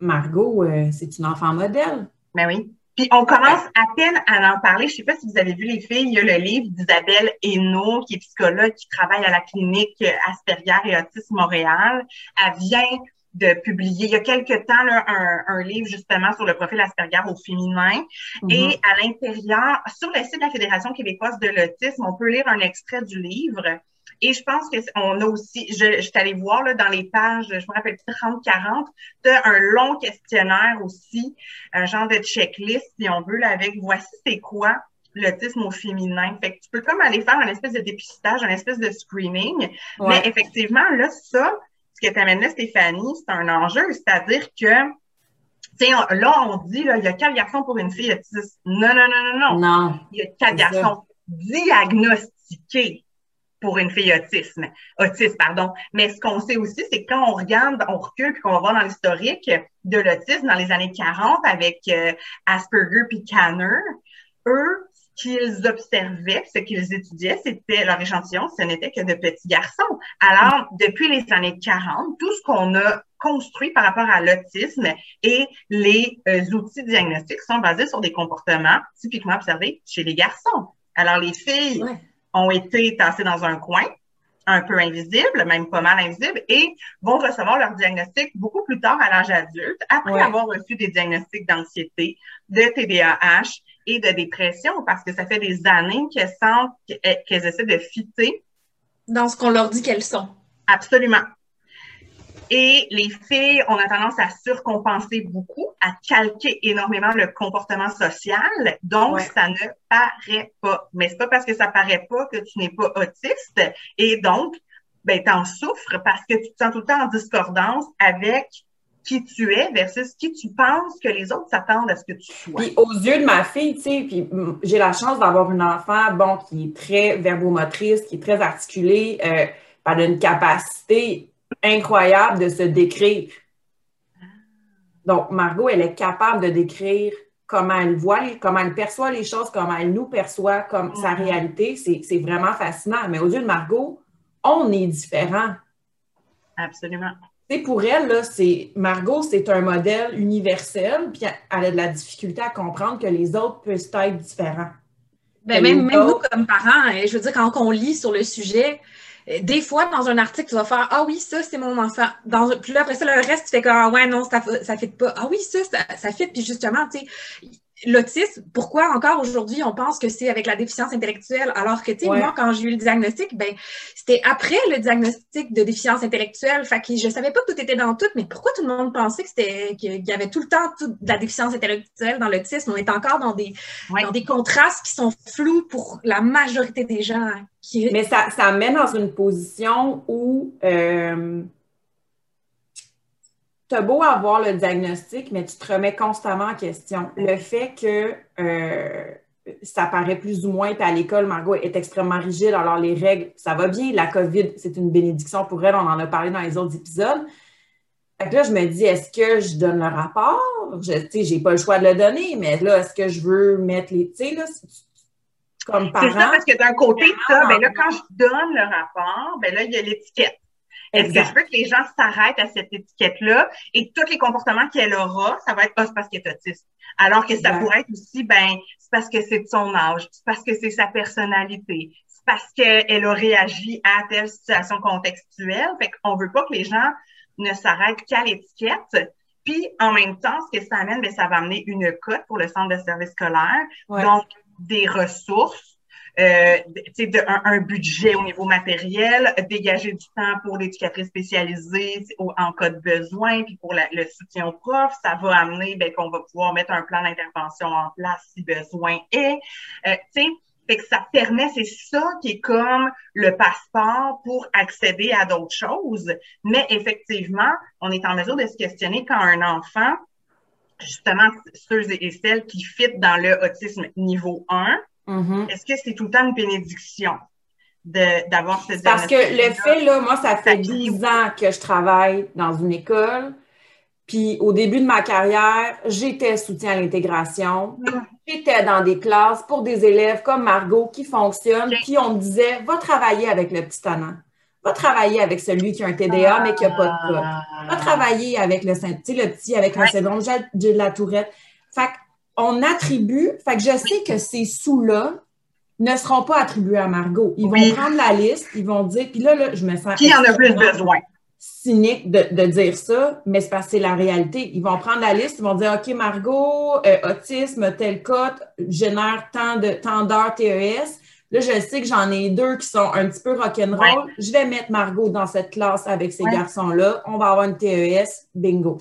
Margot, euh, c'est une enfant modèle. Ben oui. Puis on commence à peine à en parler. Je ne sais pas si vous avez vu les filles, il y a le livre d'Isabelle Hainaut, qui est psychologue, qui travaille à la clinique Asperger et Autisme Montréal. Elle vient de publier il y a quelques temps un, livre justement sur le profil Asperger au féminin. Mm-hmm. Et à l'intérieur, sur le site de la Fédération québécoise de l'autisme, on peut lire un extrait du livre Et je pense qu'on a aussi, je, je suis allée voir là, dans les pages, je me rappelle 30-40, tu as un long questionnaire aussi, un genre de checklist, si on veut, là, avec voici c'est quoi l'autisme au féminin. Fait que tu peux comme aller faire un espèce de dépistage, un espèce de screening. Mais effectivement, là, ça, ce que tu amènes là, Stéphanie, c'est un enjeu. C'est-à-dire que là, on dit, là, il y a quatre garçons pour une fille autiste. Non, non, non, non, non. Non. Il y a quatre garçons diagnostiqués pour une fille autisme, autiste, pardon. Mais ce qu'on sait aussi, c'est que quand on regarde, on recule puis qu'on va voir dans l'historique de l'autisme dans les années 40 avec euh, Asperger puis Kanner, eux, ce qu'ils observaient, ce qu'ils étudiaient, c'était leur échantillon, ce n'était que de petits garçons. Alors, depuis les années 40, tout ce qu'on a construit par rapport à l'autisme et les euh, outils diagnostiques sont basés sur des comportements typiquement observés chez les garçons. Alors, les filles ont été tassées dans un coin, un peu invisible, même pas mal invisible, et vont recevoir leur diagnostic beaucoup plus tard à l'âge adulte, après avoir reçu des diagnostics d'anxiété, de TDAH et de dépression, parce que ça fait des années qu'elles sentent qu'elles essaient de fitter. Dans ce qu'on leur dit qu'elles sont. Absolument. Et les filles, on a tendance à surcompenser beaucoup, à calquer énormément le comportement social. Donc, ça ne paraît pas. Mais c'est pas parce que ça paraît pas que tu n'es pas autiste. Et donc, ben, t'en souffres parce que tu te sens tout le temps en discordance avec qui tu es versus qui tu penses que les autres s'attendent à ce que tu sois. Puis aux yeux de ma fille, tu sais, puis j'ai la chance d'avoir une enfant, bon, qui est très verbomotrice, qui est très articulée, euh, elle a une capacité incroyable de se décrire. Donc, Margot, elle est capable de décrire comment elle voit, comment elle perçoit les choses, comment elle nous perçoit comme sa mm-hmm. réalité. C'est vraiment fascinant. Mais aux yeux de Margot, on est différent. Absolument. C'est pour elle, là, c'est Margot, c'est un modèle universel, puis elle a de la difficulté à comprendre que les autres peuvent être différents. Ben, même, même nous, comme parents, hein, je veux dire, quand on lit sur le sujet, des fois, dans un article, tu vas faire Ah oui, ça, c'est mon enfant. Dans, puis là, après ça, le reste, tu fais comme Ah ouais, non, ça ne fit pas. Ah oui, ça, ça, ça fit. Puis justement, tu sais, l'autisme, pourquoi encore aujourd'hui on pense que c'est avec la déficience intellectuelle, alors que, tu sais, moi, quand j'ai eu le diagnostic, ben, c'était après le diagnostic de déficience intellectuelle. Fait que je savais pas que tout était dans tout, mais pourquoi tout le monde pensait que c'était, qu'il y avait tout le temps de la déficience intellectuelle dans l'autisme? On est encore dans des, dans des contrastes qui sont flous pour la majorité des gens. Qui... Mais ça, ça met dans une position où, euh, tu beau avoir le diagnostic, mais tu te remets constamment en question. Le fait que euh, ça paraît plus ou moins, puis à l'école, Margot est extrêmement rigide, alors les règles, ça va bien. La COVID, c'est une bénédiction pour elle, on en a parlé dans les autres épisodes. Fait que là, je me dis, est-ce que je donne le rapport? Je sais, j'ai pas le choix de le donner, mais là, est-ce que je veux mettre les, tu sais, là, comme parent. C'est ça, parce que d'un côté, ça, ben là, quand je donne le rapport, ben là, il y a l'étiquette. Est-ce que je veux que les gens s'arrêtent à cette étiquette-là et tous les comportements qu'elle aura, ça va être, ah, parce qu'elle est autiste. Alors que ça pourrait être aussi, ben, c'est parce que c'est de son âge, c'est parce que c'est sa personnalité, c'est parce qu'elle a réagi à telle situation contextuelle. Fait qu'on veut pas que les gens ne s'arrêtent qu'à l'étiquette. Puis, en même temps, ce que ça amène, ben, ça va amener une cote pour le centre de service scolaire. Donc, des ressources euh, de, un, un, budget au niveau matériel, dégager du temps pour l'éducatrice spécialisée en cas de besoin, puis pour le soutien au prof, ça va amener ben, qu'on va pouvoir mettre un plan d'intervention en place si besoin est. Euh, fait que ça permet, c'est ça qui est comme le passeport pour accéder à d'autres choses. Mais effectivement, on est en mesure de se questionner quand un enfant, justement, ceux et celles qui fit dans le autisme niveau 1, Mm-hmm. Est-ce que c'est tout le temps une bénédiction d'avoir ce Parce que le fait, là, moi, ça fait 10 ans que je travaille dans une école. Puis au début de ma carrière, j'étais soutien à l'intégration. Mm. J'étais dans des classes pour des élèves comme Margot qui fonctionnent. Puis on me disait, va travailler avec le petit tannant. Va travailler avec celui qui a un TDA, mais qui n'a pas de cas. Va ah. travailler avec le, le petit avec un syndrome de la tourette. Fait on attribue, fait que je sais que ces sous-là ne seront pas attribués à Margot. Ils vont prendre la liste, ils vont dire, puis là, là, je me sens. Qui en a plus besoin? Cynique de, dire ça, mais c'est parce que c'est la réalité. Ils vont prendre la liste, ils vont dire, OK, Margot, euh, autisme, tel code, génère tant de tant d'heures TES. Là, je sais que j'en ai deux qui sont un petit peu rock'n'roll. Je vais mettre Margot dans cette classe avec ces garçons-là. On va avoir une TES. Bingo.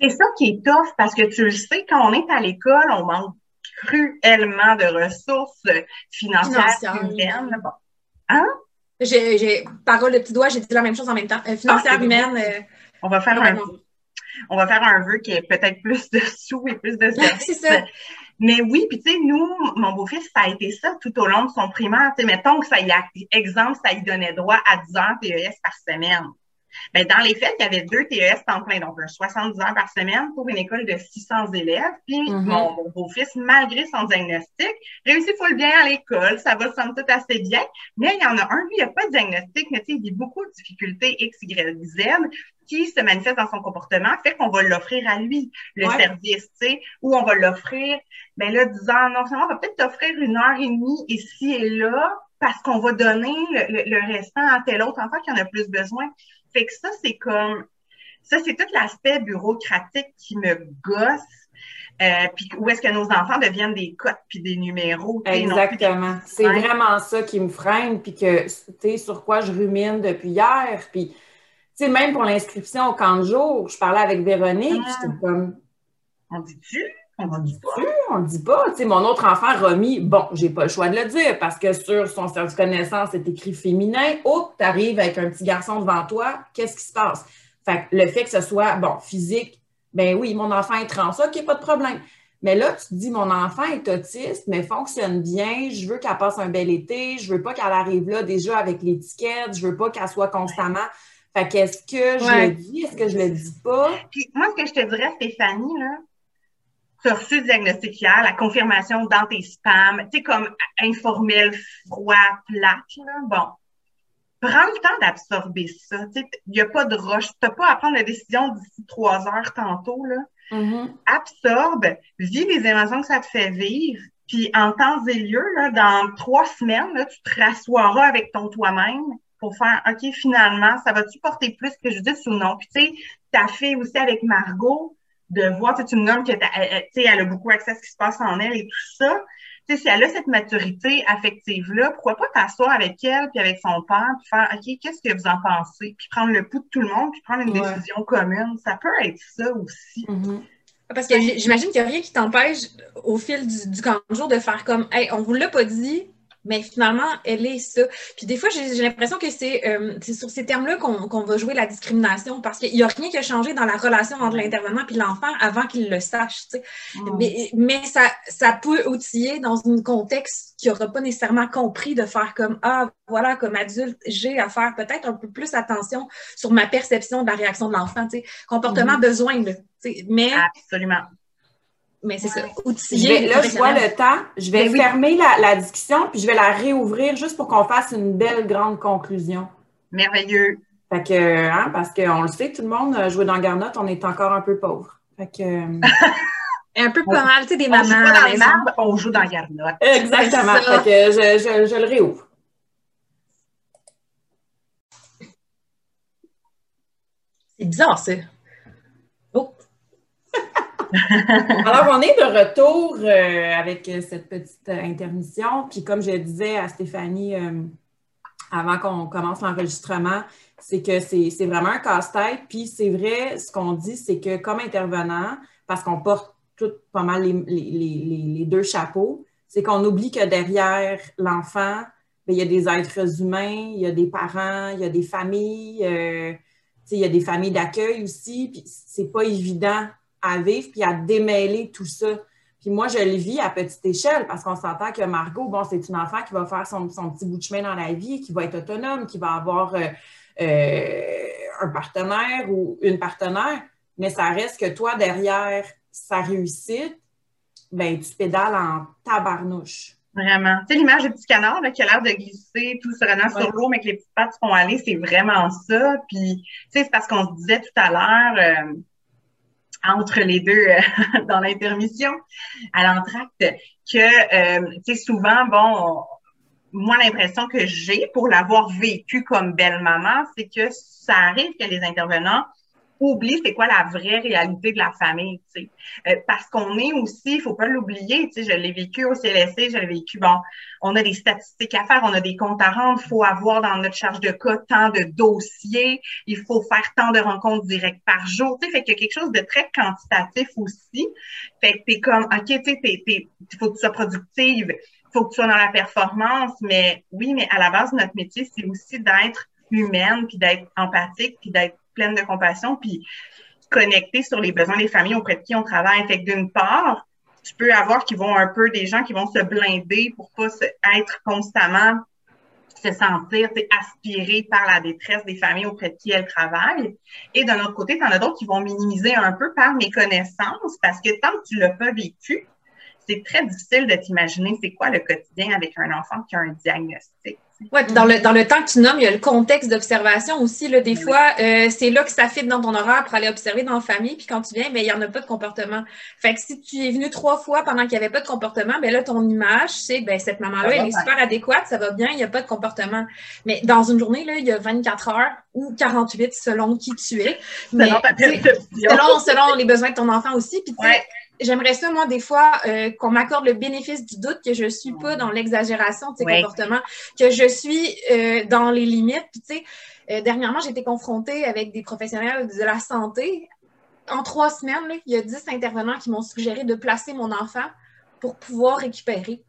C'est ça qui est tough parce que tu le sais, quand on est à l'école, on manque cruellement de ressources financières, humaines. Hein? J'ai, parole de petit doigt, j'ai dit la même chose en même temps. Euh, financière, ah, humaine. Euh, on va faire un on va faire un vœu qui est peut-être plus de sous et plus de C'est ça. Mais oui, puis tu sais, nous, mon beau-fils, ça a été ça tout au long de son primaire. Tu sais, mettons que ça y a, exemple, ça y donnait droit à 10 heures TES par semaine. Ben, dans les faits, il y avait deux TES temps plein, donc un 70 heures par semaine pour une école de 600 élèves. Puis mm-hmm. mon, beau-fils, malgré son diagnostic, réussit full bien à l'école, ça va somme toute assez bien. Mais il y en a un, lui, il n'y a pas de diagnostic, mais il vit beaucoup de difficultés X, Y, Z qui se manifeste dans son comportement, fait qu'on va l'offrir à lui, le service, tu sais, ou on va l'offrir, ben là, disant, non seulement on va peut-être t'offrir une heure et demie ici et là, parce qu'on va donner le, le restant à tel autre enfant qui en a plus besoin. Fait que ça, c'est comme, ça, c'est tout l'aspect bureaucratique qui me gosse. Euh, puis où est-ce que nos enfants deviennent des codes puis des numéros. Exactement. C'est vraiment ça qui me freine, puis que, tu sais, sur quoi je rumine depuis hier. Puis, tu sais, même pour l'inscription au camp de jour, je parlais avec Véronique, ah. j'étais comme... On dit-tu? On dit pas. On dit pas. Tu sais, mon autre enfant, Romy, bon, j'ai pas le choix de le dire parce que sur son certificat de naissance, c'est écrit féminin. Oh, tu arrives avec un petit garçon devant toi, qu'est-ce qui se passe? Fait que le fait que ce soit, bon, physique, ben oui, mon enfant est trans, OK, pas de problème. Mais là, tu te dis, mon enfant est autiste, mais fonctionne bien, je veux qu'elle passe un bel été, je veux pas qu'elle arrive là déjà avec l'étiquette, je veux pas qu'elle soit constamment. Fait qu'est-ce que je le dis, est-ce que je le dis pas? Puis moi, ce que je te dirais, Stéphanie, là, tu as reçu le diagnostic hier, la confirmation dans tes spams, tu sais, comme informel, froid, plate, là. Bon. Prends le temps d'absorber ça. Il n'y a pas de rush. Tu n'as pas à prendre la décision d'ici trois heures tantôt. Là. Mm-hmm. Absorbe, vis les émotions que ça te fait vivre. Puis en temps et lieu, là, dans trois semaines, là, tu te rassoiras avec ton toi-même pour faire OK, finalement, ça va-tu porter plus que je dis ou non? Puis tu sais, tu as fait aussi avec Margot, de voir, tu une homme que elle, elle a beaucoup accès à ce qui se passe en elle et tout ça. Tu sais, si elle a cette maturité affective-là, pourquoi pas t'asseoir avec elle puis avec son père puis faire OK, qu'est-ce que vous en pensez? Puis prendre le pouls de tout le monde puis prendre une décision commune. Ça peut être ça aussi. Mm-hmm. Parce que j'imagine qu'il n'y a rien qui t'empêche au fil du, du jour de faire comme Hey, on vous l'a pas dit, mais finalement, elle est ça. Puis des fois, j'ai l'impression que c'est euh, sur ces termes-là qu'on va jouer la discrimination parce qu'il n'y a rien qui a changé dans la relation entre l'intervenant et l'enfant avant qu'il le sache. Mm. Mais, mais ça, ça peut outiller dans un contexte qui n'aura pas nécessairement compris de faire comme Ah, voilà, comme adulte, j'ai à faire peut-être un peu plus attention sur ma perception de la réaction de l'enfant. Comportement, mm-hmm. besoin. Là, mais, Absolument mais c'est ça, là, je vois le temps. Je vais ben fermer la, discussion, puis je vais la réouvrir juste pour qu'on fasse une belle grande conclusion. Merveilleux. Fait que, hein, parce qu'on le sait, tout le monde, euh, jouer dans Garnotte, on est encore un peu pauvre. Fait que. Un peu pas mal, tu sais, des mamans. On joue dans les marbres, on joue dans Garnotte. Exactement. Fait que je, je, je le réouvre. C'est bizarre, ça. Alors, on est de retour euh, avec cette petite intermission. Puis, comme je disais à Stéphanie euh, avant qu'on commence l'enregistrement, c'est que c'est vraiment un casse-tête. Puis, c'est vrai, ce qu'on dit, c'est que comme intervenant, parce qu'on porte tout pas mal les, deux chapeaux, c'est qu'on oublie que derrière l'enfant, ben, il y a des êtres humains, il y a des parents, il y a des familles, euh, il y a des familles d'accueil aussi. Puis, c'est pas évident à vivre puis à démêler tout ça. Puis moi, je le vis à petite échelle parce qu'on s'entend que Margot, bon, c'est une enfant qui va faire son, petit bout de chemin dans la vie, qui va être autonome, qui va avoir euh, euh, un partenaire ou une partenaire, mais ça reste que toi, derrière sa réussite, ben, tu pédales en tabarnouche. Vraiment. Tu sais, l'image du petit canard qui a l'air de glisser tout sereinement sur l'eau, mais que les petites pattes font aller, c'est vraiment ça. Puis, tu sais, c'est parce qu'on se disait tout à l'heure, euh, entre les deux euh, dans l'intermission à l'entracte que, euh, tu sais, souvent, bon, moi, l'impression que j'ai pour l'avoir vécu comme belle maman, c'est que ça arrive que les intervenants oublie c'est quoi la vraie réalité de la famille, tu sais. Euh, parce qu'on est aussi, il faut pas l'oublier, tu sais, je l'ai vécu au CLSC, je l'ai vécu, bon, on a des statistiques à faire, on a des comptes à rendre, il faut avoir dans notre charge de cas tant de dossiers, il faut faire tant de rencontres directes par jour, tu sais, fait qu'il y a quelque chose de très quantitatif aussi. Fait que t'es comme, OK, tu sais, il faut que tu sois productive, faut que tu sois dans la performance, mais oui, mais à la base, notre métier, c'est aussi d'être humaine, puis d'être empathique, puis d'être pleine de compassion, puis connecter sur les besoins des familles auprès de qui on travaille. D'une part, tu peux avoir qui vont un peu des gens qui vont se blinder pour pas être constamment se sentir aspirés par la détresse des familles auprès de qui elles travaillent. Et d'un autre côté, tu en as d'autres qui vont minimiser un peu par mes connaissances parce que tant que tu l'as pas vécu, c'est très difficile de t'imaginer c'est quoi le quotidien avec un enfant qui a un diagnostic. Oui, dans le, dans le temps que tu nommes, il y a le contexte d'observation aussi. Là, des fois, euh, c'est là que ça fit dans ton horaire pour aller observer dans la famille. Puis quand tu viens, mais il n'y en a pas de comportement. Fait que si tu es venu trois fois pendant qu'il n'y avait pas de comportement, ben là, ton image, c'est ben cette maman-là, elle est super adéquate, ça va bien, il n'y a pas de comportement. Mais dans une journée, là, il y a 24 heures ou 48 selon qui tu es. Mais, selon, selon les besoins de ton enfant aussi. Puis j'aimerais ça, moi, des fois, euh, qu'on m'accorde le bénéfice du doute, que je suis pas dans l'exagération de ces comportements, que je suis euh, dans les limites. Puis, tu sais, euh, dernièrement, j'ai été confrontée avec des professionnels de la santé. En trois semaines, là, il y a dix intervenants qui m'ont suggéré de placer mon enfant pour pouvoir récupérer.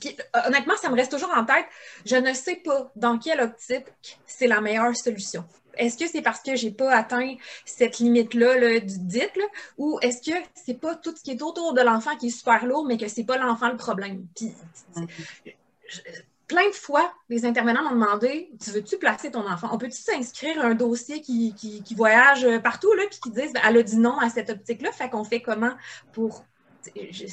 Puis, honnêtement, ça me reste toujours en tête. Je ne sais pas dans quelle optique c'est la meilleure solution est-ce que c'est parce que j'ai pas atteint cette limite-là du dit, ou est-ce que c'est pas tout ce qui est autour de l'enfant qui est super lourd, mais que c'est pas l'enfant le problème? Puis, plein de fois, les intervenants m'ont demandé Tu veux-tu placer ton enfant? On peut-tu s'inscrire un dossier qui, voyage partout, là, puis qui disent Elle a dit non à cette optique-là, fait qu'on fait comment pour. Je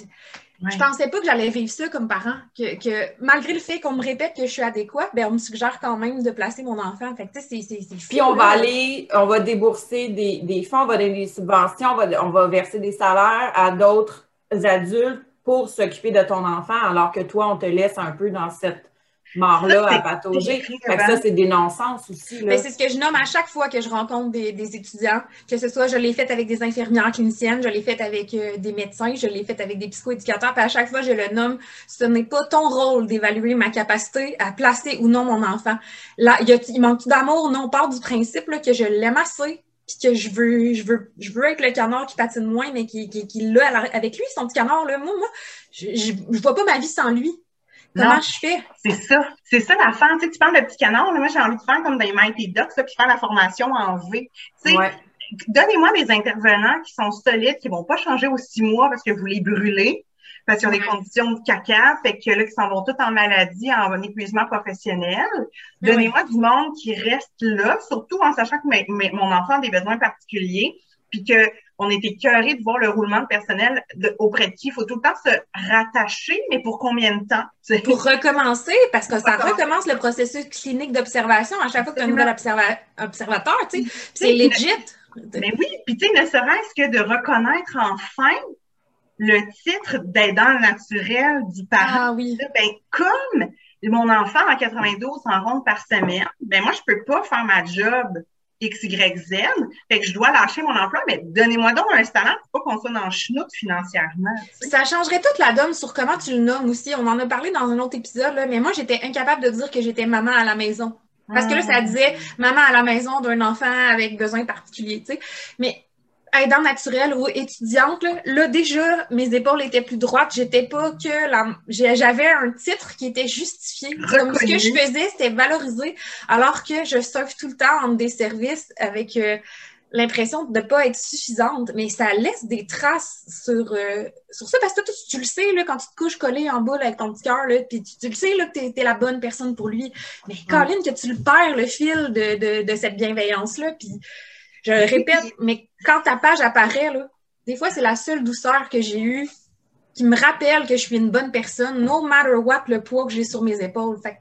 pensais pas que j'allais vivre ça comme parent, que, malgré le fait qu'on me répète que je suis adéquate, ben on me suggère quand même de placer mon enfant. Fait c'est, Puis on va aller, on va débourser des, fonds, on va donner des subventions, on va, verser des salaires à d'autres adultes pour s'occuper de ton enfant, alors que toi, on te laisse un peu dans cette mort-là à patauger. ça, c'est des non-sens aussi. Ben, c'est ce que je nomme à chaque fois que je rencontre des, étudiants, que ce soit je l'ai fait avec des infirmières cliniciennes, je l'ai fait avec euh, des médecins, je l'ai fait avec des psychoéducateurs, puis à chaque fois, je le nomme, ce n'est pas ton rôle d'évaluer ma capacité à placer ou non mon enfant. Là, il, y a, il manque d'amour, non, on part du principe que je l'aime assez, puis que je veux, je veux, je veux être le canard qui patine moins, mais qui, qui, qui l'a avec lui, son petit canard, là. Moi, moi, je, je, je vois pas ma vie sans lui. Comment je fais? C'est ça. C'est ça la fin. Tu, sais, tu parles de petit canon. moi, j'ai envie de faire comme des Mighty Ducks, puis faire la formation en V. Tu sais, Donnez-moi des intervenants qui sont solides, qui vont pas changer aux six mois parce que vous les brûlez, parce qu'ils ont des conditions de caca, fait que là, qui s'en vont tous en maladie, en épuisement professionnel. Donnez-moi du monde qui reste là, surtout en sachant que mon enfant a des besoins particuliers, puis que on était écœuré de voir le roulement de personnel auprès de qui il faut tout le temps se rattacher, mais pour combien de temps? Pour recommencer, parce que ça recommence le processus clinique d'observation à chaque fois que tu as un nouvel observateur, tu sais. C'est legit. Mais oui, puis tu sais, ne serait-ce que de reconnaître enfin le titre d'aidant naturel du parent. Ah oui. Ben, comme mon enfant en 92 en ronde par semaine, ben moi, je peux pas faire ma job X, Y, Z. Fait que je dois lâcher mon emploi, mais donnez-moi donc un talent pour pas qu'on soit dans le chenoute financièrement. Ça changerait toute la donne sur comment tu le nommes aussi. On en a parlé dans un autre épisode, là, mais moi, j'étais incapable de dire que j'étais maman à la maison. Parce que là, ça ah. disait maman à la maison d'un enfant avec besoin particuliers, tu sais. Mais aidant naturelle ou étudiante, là, déjà, mes épaules étaient plus droites. J'étais pas que la... J'avais un titre qui était justifié. Comme ce que je faisais, c'était valorisé, alors que je sauve tout le temps en des services avec euh, l'impression de ne pas être suffisante. Mais ça laisse des traces sur, euh, sur ça, parce que tu, le sais, là, quand tu te couches collé en boule avec ton petit cœur, puis tu, le sais là, que tu es, la bonne personne pour lui. Mais Colin, que tu le perds, le fil de, de, de cette bienveillance-là, puis je répète, mais quand ta page apparaît, là, des fois, c'est la seule douceur que j'ai eue qui me rappelle que je suis une bonne personne, no matter what le poids que j'ai sur mes épaules. Fait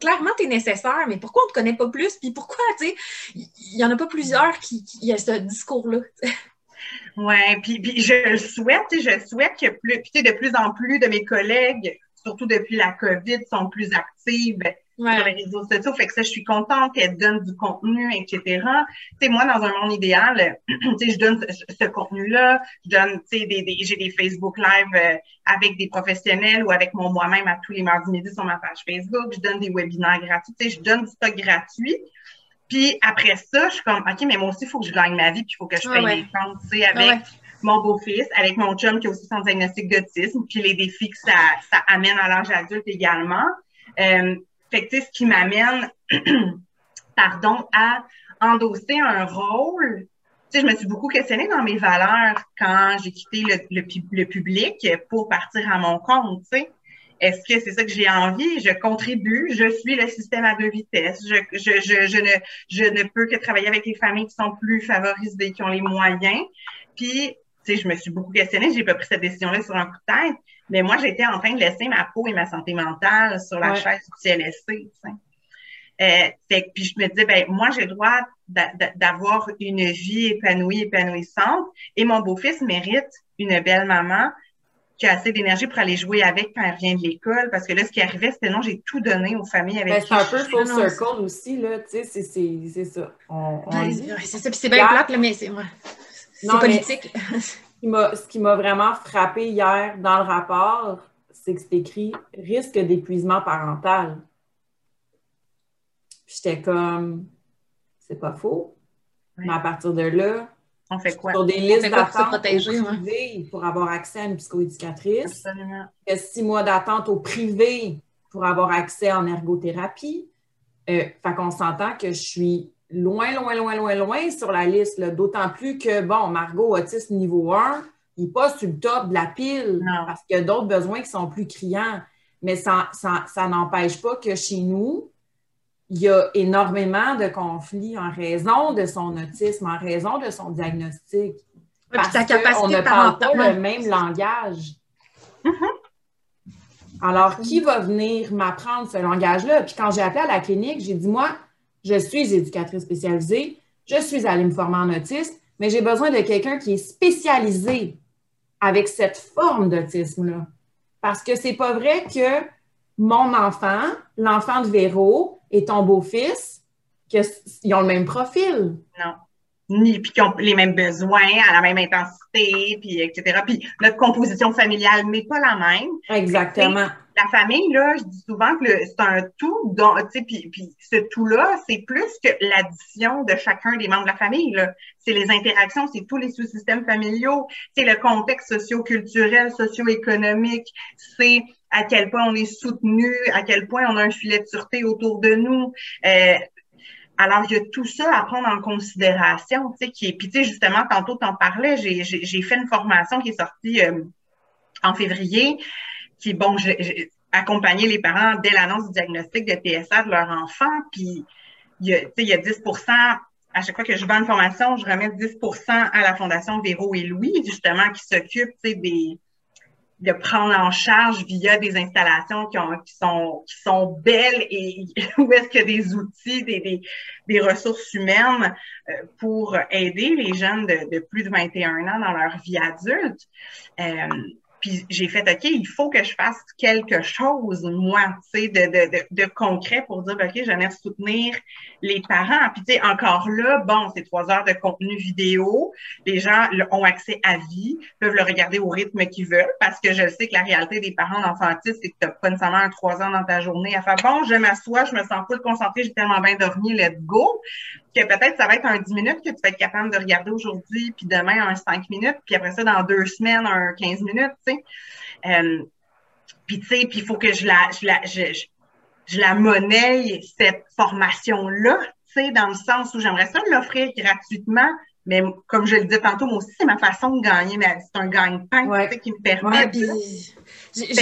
clairement, tu es nécessaire, mais pourquoi on ne te connaît pas plus? Puis pourquoi, tu sais, il n'y en a pas plusieurs qui, qui a ce discours-là? Oui, puis, puis, je le souhaite, je souhaite que plus, de plus en plus de mes collègues, surtout depuis la COVID, sont plus actives sur les réseaux sociaux. Fait que ça, je suis contente qu'elle donne du contenu, etc. Tu sais, moi, dans un monde idéal, tu sais, je donne ce, contenu-là, je donne, tu sais, des, des j'ai des Facebook Live euh, avec des professionnels ou avec mon moi-même à tous les mardis midi sur ma page Facebook. Je donne des webinaires gratuits. Tu sais, je donne du stock gratuit. Puis après ça, je suis comme, OK, mais moi aussi, il faut que je gagne ma vie, puis il faut que je paye les comptes, tu sais, avec mon beau-fils, avec mon chum qui a aussi son diagnostic d'autisme, puis les défis que ça, ça amène à l'âge adulte également. Euh, fait que, ce qui m'amène, pardon, à endosser un rôle. Tu sais, je me suis beaucoup questionnée dans mes valeurs quand j'ai quitté le, le, public pour partir à mon compte, tu sais. Est-ce que c'est ça que j'ai envie? Je contribue, je suis le système à deux vitesses. Je, je, je, ne, je ne peux que travailler avec les familles qui sont plus favorisées, qui ont les moyens. Puis, tu sais, je me suis beaucoup questionnée, j'ai pas pris cette décision-là sur un coup de tête, mais moi, j'étais en train de laisser ma peau et ma santé mentale sur la chaise du CLSC. Euh, puis je me disais, ben moi, j'ai le droit d'avoir une vie épanouie, épanouissante, et mon beau-fils mérite une belle maman qui a assez d'énergie pour aller jouer avec quand elle revient de l'école. Parce que là, ce qui arrivait, c'était non, j'ai tout donné aux familles avec ben, C'est un peu full circle aussi, là. Tu sais, c'est ça. On, c'est ça, puis c'est bien plate, mais c'est politique. ce qui m'a vraiment frappé hier dans le rapport, c'est que c'est écrit risque d'épuisement parental. J'étais comme, c'est pas faux. Mais à partir de là, on fait quoi? Sur des listes d'attente au pour avoir accès à une psychoéducatrice. Absolument. Il y a six mois d'attente au privé pour avoir accès en ergothérapie. Euh, fait qu'on s'entend que je suis loin, loin, loin, loin, loin sur la liste. D'autant plus que, bon, Margot, autiste niveau 1, il passe sur le top de la pile parce qu'il y a d'autres besoins qui sont plus criants. Mais ça, ça, n'empêche pas que chez nous, il y a énormément de conflits en raison de son autisme, en raison de son diagnostic. parce qu'on ne parle pas le même langage. Mm-hmm. Alors, qui va venir m'apprendre ce langage-là? Puis quand j'ai appelé à la clinique, j'ai dit, moi, je suis éducatrice spécialisée, je suis allée me former en autisme, mais j'ai besoin de quelqu'un qui est spécialisé avec cette forme d'autisme-là. Parce que c'est pas vrai que mon enfant, l'enfant de Véro et ton beau-fils, qu'ils ont le même profil. Non. Ni, puis qu'ils ont les mêmes besoins, à la même intensité, puis etc. Puis notre composition familiale n'est pas la même. Exactement la famille, là, je dis souvent que c'est un tout, puis, puis ce tout-là, c'est plus que l'addition de chacun des membres de la famille. C'est les interactions, c'est tous les sous-systèmes familiaux, c'est le contexte socio-culturel, socio-économique, c'est à quel point on est soutenu, à quel point on a un filet de sûreté autour de nous. Euh, alors, il y a tout ça à prendre en considération, tu sais, puis tu sais, justement, tantôt t'en parlais, j'ai fait une formation qui est sortie euh, en février, qui, bon, j'ai accompagné les parents dès l'annonce du diagnostic de PSA de leur enfant, puis il y a, il y a 10 à chaque fois que je vends une formation, je remets 10 à la Fondation Véro et Louis, justement, qui s'occupe de prendre en charge via des installations qui, ont, qui, sont, qui sont belles et où est-ce qu'il y a des outils, des, des, des ressources humaines euh, pour aider les jeunes de, de, plus de 21 ans dans leur vie adulte. Euh, puis j'ai fait, OK, il faut que je fasse quelque chose, moi, tu sais, de, de, de, de, concret pour dire, OK, j'aimerais soutenir les parents. Puis, tu sais, encore là, bon, c'est trois heures de contenu vidéo. Les gens ont accès à vie, peuvent le regarder au rythme qu'ils veulent, parce que je sais que la réalité des parents d'enfantisme, c'est que tu n'as pas nécessairement un trois heures dans ta journée à faire, bon, je m'assois, je me sens pas concentrée, j'ai tellement bien dormi, let's go que peut-être ça va être un 10 minutes que tu vas être capable de regarder aujourd'hui, puis demain un 5 minutes, puis après ça, dans deux semaines, un 15 minutes, tu sais. Euh, puis tu sais, puis il faut que je la, je la, je, je, la monnaie, cette formation-là, tu sais, dans le sens où j'aimerais ça l'offrir gratuitement, mais comme je le disais tantôt, moi aussi, c'est ma façon de gagner mais C'est un gagne-pain qui me permet.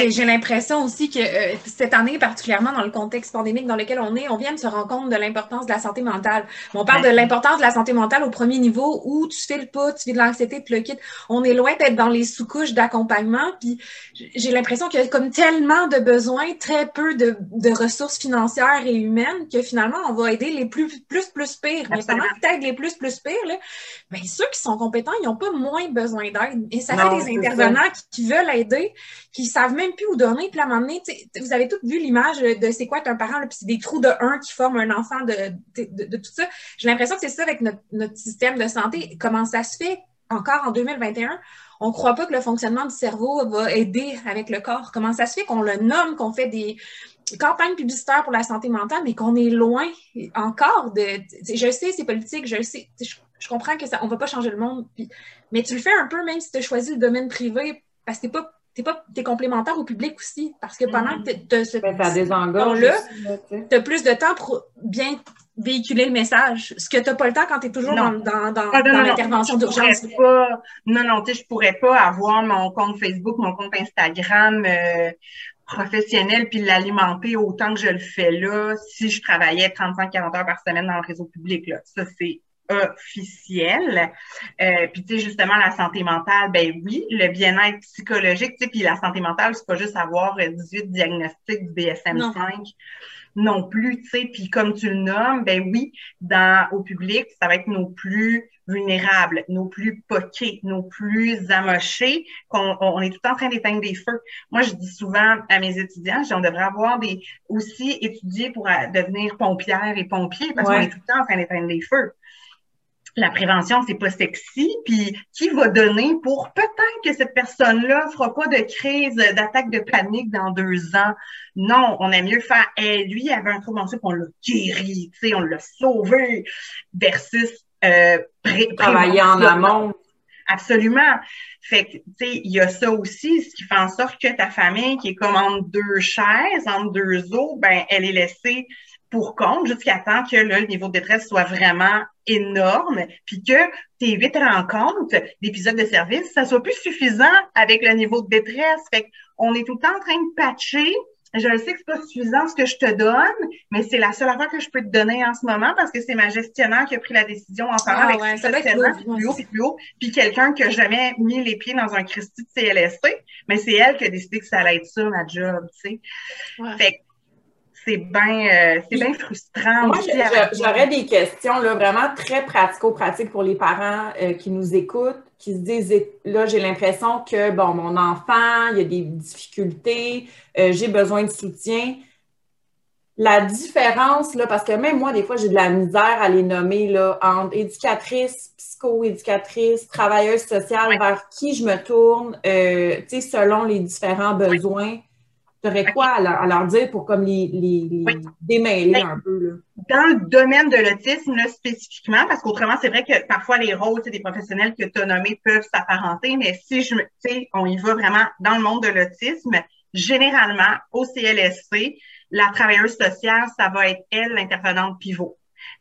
J'ai l'impression aussi que euh, cette année, particulièrement dans le contexte pandémique dans lequel on est, on vient de se rendre compte de l'importance de la santé mentale. On parle de l'importance de la santé mentale au premier niveau où tu fais le pas, tu fais de l'anxiété, tu le quittes. On est loin d'être dans les sous-couches d'accompagnement. Puis j'ai l'impression qu'il y a comme tellement de besoins, très peu de, de, ressources financières et humaines que finalement, on va aider les plus, plus, plus pires. Mais pendant que tu les plus, plus pires, là, ben, ceux qui sont compétents, ils n'ont pas moins besoin d'aide. Et ça fait des intervenants qui, qui, veulent aider, qui savent même plus où donner. Puis à un moment donné, vous avez toutes vu l'image de c'est quoi être un parent, puis c'est des trous de un qui forment un enfant de, de, tout ça. J'ai l'impression que c'est ça avec notre, système de santé. Comment ça se fait encore en 2021? On ne croit pas que le fonctionnement du cerveau va aider avec le corps. Comment ça se fait qu'on le nomme, qu'on fait des, campagne publicitaire pour la santé mentale, mais qu'on est loin encore de. Je sais, c'est politique, je sais, je, comprends que ça, on va pas changer le monde, mais tu le fais un peu même si tu as choisi le domaine privé, parce que t'es pas t'es pas t'es complémentaire au public aussi parce que pendant que tu as ce ben, là tu as plus de temps pour bien véhiculer le message ce que tu n'as pas le temps quand tu es toujours dans, dans, dans, ah, l'intervention d'urgence non non tu sais je pourrais pas avoir mon compte Facebook mon compte Instagram euh, professionnel puis l'alimenter autant que je le fais là si je travaillais 35-40 heures par semaine dans le réseau public. Là. Ça, c'est officiel. Euh, puis tu sais, justement, la santé mentale, ben oui, le bien-être psychologique, tu sais, puis la santé mentale, c'est pas juste avoir 18 diagnostics du DSM-5 non. plus, tu sais. Puis comme tu le nommes, ben oui, dans au public, ça va être nos plus vulnérables, nos plus poqués, nos plus amochés, qu'on on est tout le temps en train d'éteindre des feux. Moi, je dis souvent à mes étudiants, on devrait avoir des aussi étudier pour euh, devenir pompière et pompier parce qu'on est tout le temps en train d'éteindre des feux la prévention, c'est pas sexy, puis qui va donner pour peut-être que cette personne-là fera pas de crise d'attaque de panique dans deux ans? Non, on aime mieux faire, hey, lui, il avait un trouble anxieux, on l'a guéri, tu sais, on l'a sauvé, versus euh, travailler en amont. Absolument. Fait que, tu sais, il y a ça aussi, ce qui fait en sorte que ta famille qui est comme entre deux chaises, entre deux eaux, ben, elle est laissée pour compte jusqu'à temps que là, le niveau de détresse soit vraiment énorme, puis que tes huit rencontres d'épisodes de service, ça soit plus suffisant avec le niveau de détresse. Fait qu'on est tout le temps en train de patcher. Je sais que c'est pas suffisant ce que je te donne, mais c'est la seule affaire que je peux te donner en ce moment parce que c'est ma gestionnaire qui a pris la décision en parlant ah, avec ça va être plus haut, puis plus haut, puis quelqu'un qui a jamais mis les pieds dans un Christie de CLSC, mais c'est elle qui a décidé que ça allait être ça, ma job, tu sais. Fait c'est bien euh, frustrant. Moi, j'aurais des questions là, vraiment très pratico-pratiques pour les parents euh, qui nous écoutent, qui se disent là, j'ai l'impression que bon, mon enfant, il y a des difficultés, euh, j'ai besoin de soutien. La différence, là, parce que même moi, des fois, j'ai de la misère à les nommer là, entre éducatrice, psycho-éducatrice, travailleuse sociale, vers qui je me tourne, selon les différents besoins tu quoi à leur, dire pour comme les, démêler ben, un peu? Dans le domaine de l'autisme, spécifiquement, parce qu'autrement, c'est vrai que parfois les rôles des professionnels que tu as nommés peuvent s'apparenter, mais si je sais, on y va vraiment dans le monde de l'autisme, généralement, au CLSC, la travailleuse sociale, ça va être elle, l'intervenante pivot.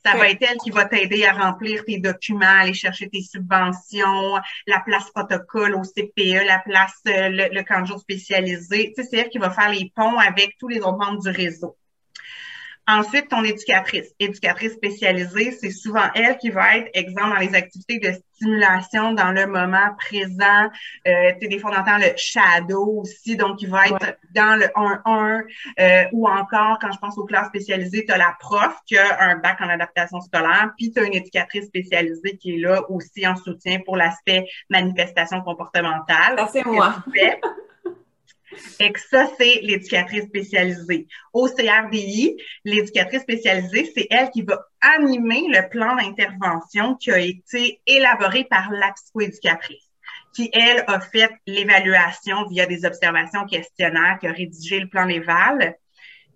Ça va être elle qui va t'aider à remplir tes documents, aller chercher tes subventions, la place protocole au CPE, la place, euh, le, le spécialisé. Tu sais, c'est elle qui va faire les ponts avec tous les autres membres du réseau. Ensuite, ton éducatrice. Éducatrice spécialisée, c'est souvent elle qui va être exemple dans les activités de stimulation dans le moment présent. Euh, tu des fois, on entend le shadow aussi, donc il va être dans le 1-1 euh, ou encore, quand je pense aux classes spécialisées, tu as la prof qui a un bac en adaptation scolaire, puis tu as une éducatrice spécialisée qui est là aussi en soutien pour l'aspect manifestation comportementale. Ça, c'est moi. Et que ça, c'est l'éducatrice spécialisée. Au CRDI, l'éducatrice spécialisée, c'est elle qui va animer le plan d'intervention qui a été élaboré par la psychoéducatrice qui, elle, a fait l'évaluation via des observations questionnaires, qui a rédigé le plan d'éval.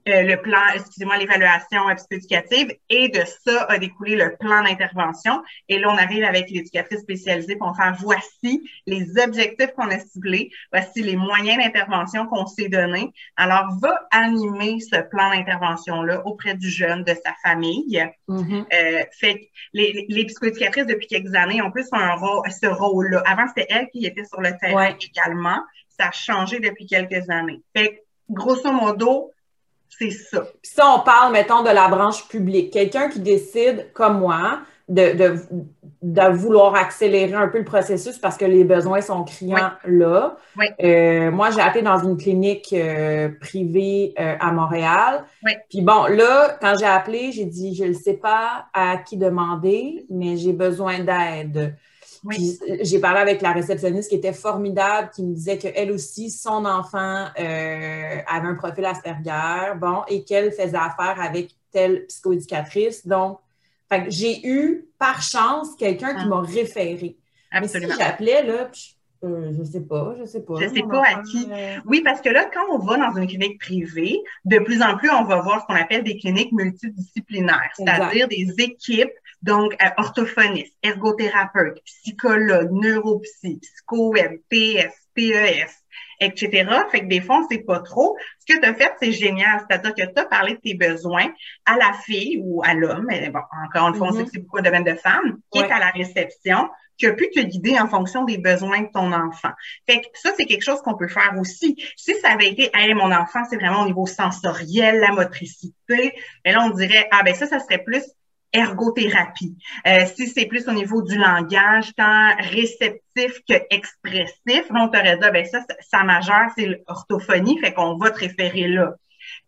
Euh, le plan, excusez-moi, l'évaluation psychoéducative et de ça a découlé le plan d'intervention. Et là, on arrive avec l'éducatrice spécialisée pour faire voici les objectifs qu'on a ciblés, voici les moyens d'intervention qu'on s'est donnés. Alors, va animer ce plan d'intervention-là auprès du jeune, de sa famille. Mm-hmm. euh, fait que les, les psychoéducatrices, depuis quelques années, ont plus un rôle, ce rôle-là. Avant, c'était elle qui était sur le terrain également. Ça a changé depuis quelques années. Fait que, grosso modo, c'est ça. Puis ça, on parle, mettons, de la branche publique. Quelqu'un qui décide, comme moi, de, de, vouloir accélérer un peu le processus parce que les besoins sont criants là. Euh, moi, j'ai appelé dans une clinique euh, privée euh, à Montréal. Puis bon, là, quand j'ai appelé, j'ai dit, je ne sais pas à qui demander, mais j'ai besoin d'aide. J'ai parlé avec la réceptionniste qui était formidable, qui me disait qu'elle aussi, son enfant euh, avait un profil Asperger, bon, et qu'elle faisait affaire avec telle psychoéducatrice. Donc, j'ai eu, par chance, quelqu'un qui ah. m'a référé. Absolument. Mais si j'appelais, là, euh, je sais pas, je sais pas. Je sais pas à qui. Euh, oui, parce que là, quand on va dans une clinique privée, de plus en plus, on va voir ce qu'on appelle des cliniques multidisciplinaires, c'est-à-dire des équipes, donc euh, orthophonistes, ergothérapeutes, psychologues, neuropsy, psycho-web, PS, PES, etc. Fait que des fois, on sait pas trop. Ce que tu as fait, c'est génial. C'est-à-dire que tu as parlé de tes besoins à la fille ou à l'homme, bon, encore une fois, on sait mm-hmm. que c'est beaucoup de domaine de femme, qui est à la réception qui a pu te guider en fonction des besoins de ton enfant. Fait que ça, c'est quelque chose qu'on peut faire aussi. Si ça avait été, hey, mon enfant, c'est vraiment au niveau sensoriel, la motricité, mais là, on dirait, ah ben ça, ça serait plus ergothérapie. Euh, si c'est plus au niveau du langage, tant réceptif que expressif, on t'aurait dit, ah, ben ça, ça majeure, c'est l'orthophonie, fait qu'on va te référer là.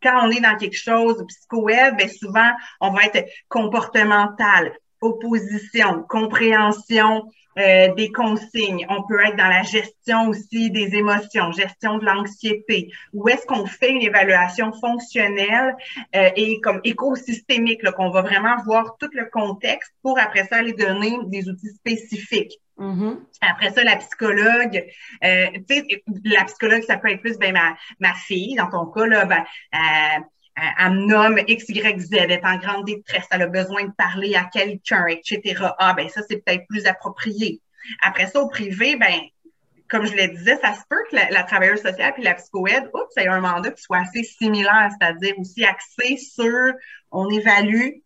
Quand on est dans quelque chose psycho-web, ben souvent, on va être comportemental, opposition, compréhension, euh, des consignes. On peut être dans la gestion aussi des émotions, gestion de l'anxiété. Où est-ce qu'on fait une évaluation fonctionnelle euh, et comme écosystémique, qu'on va vraiment voir tout le contexte pour après ça aller donner des outils spécifiques. Mm-hmm. Après ça, la psychologue, euh, tu sais, la psychologue, ça peut être plus ben, ma, ma fille, dans ton cas, là, ben, euh, un nomme X, Y, Z, est en grande détresse, elle a besoin de parler à quelqu'un, etc. Ah, ben ça, c'est peut-être plus approprié. Après ça, au privé, ben, comme je le disais, ça se peut que la, travailleuse sociale puis la psychoède, oups, ait un mandat qui soit assez similaire, c'est-à-dire aussi axé sur, on évalue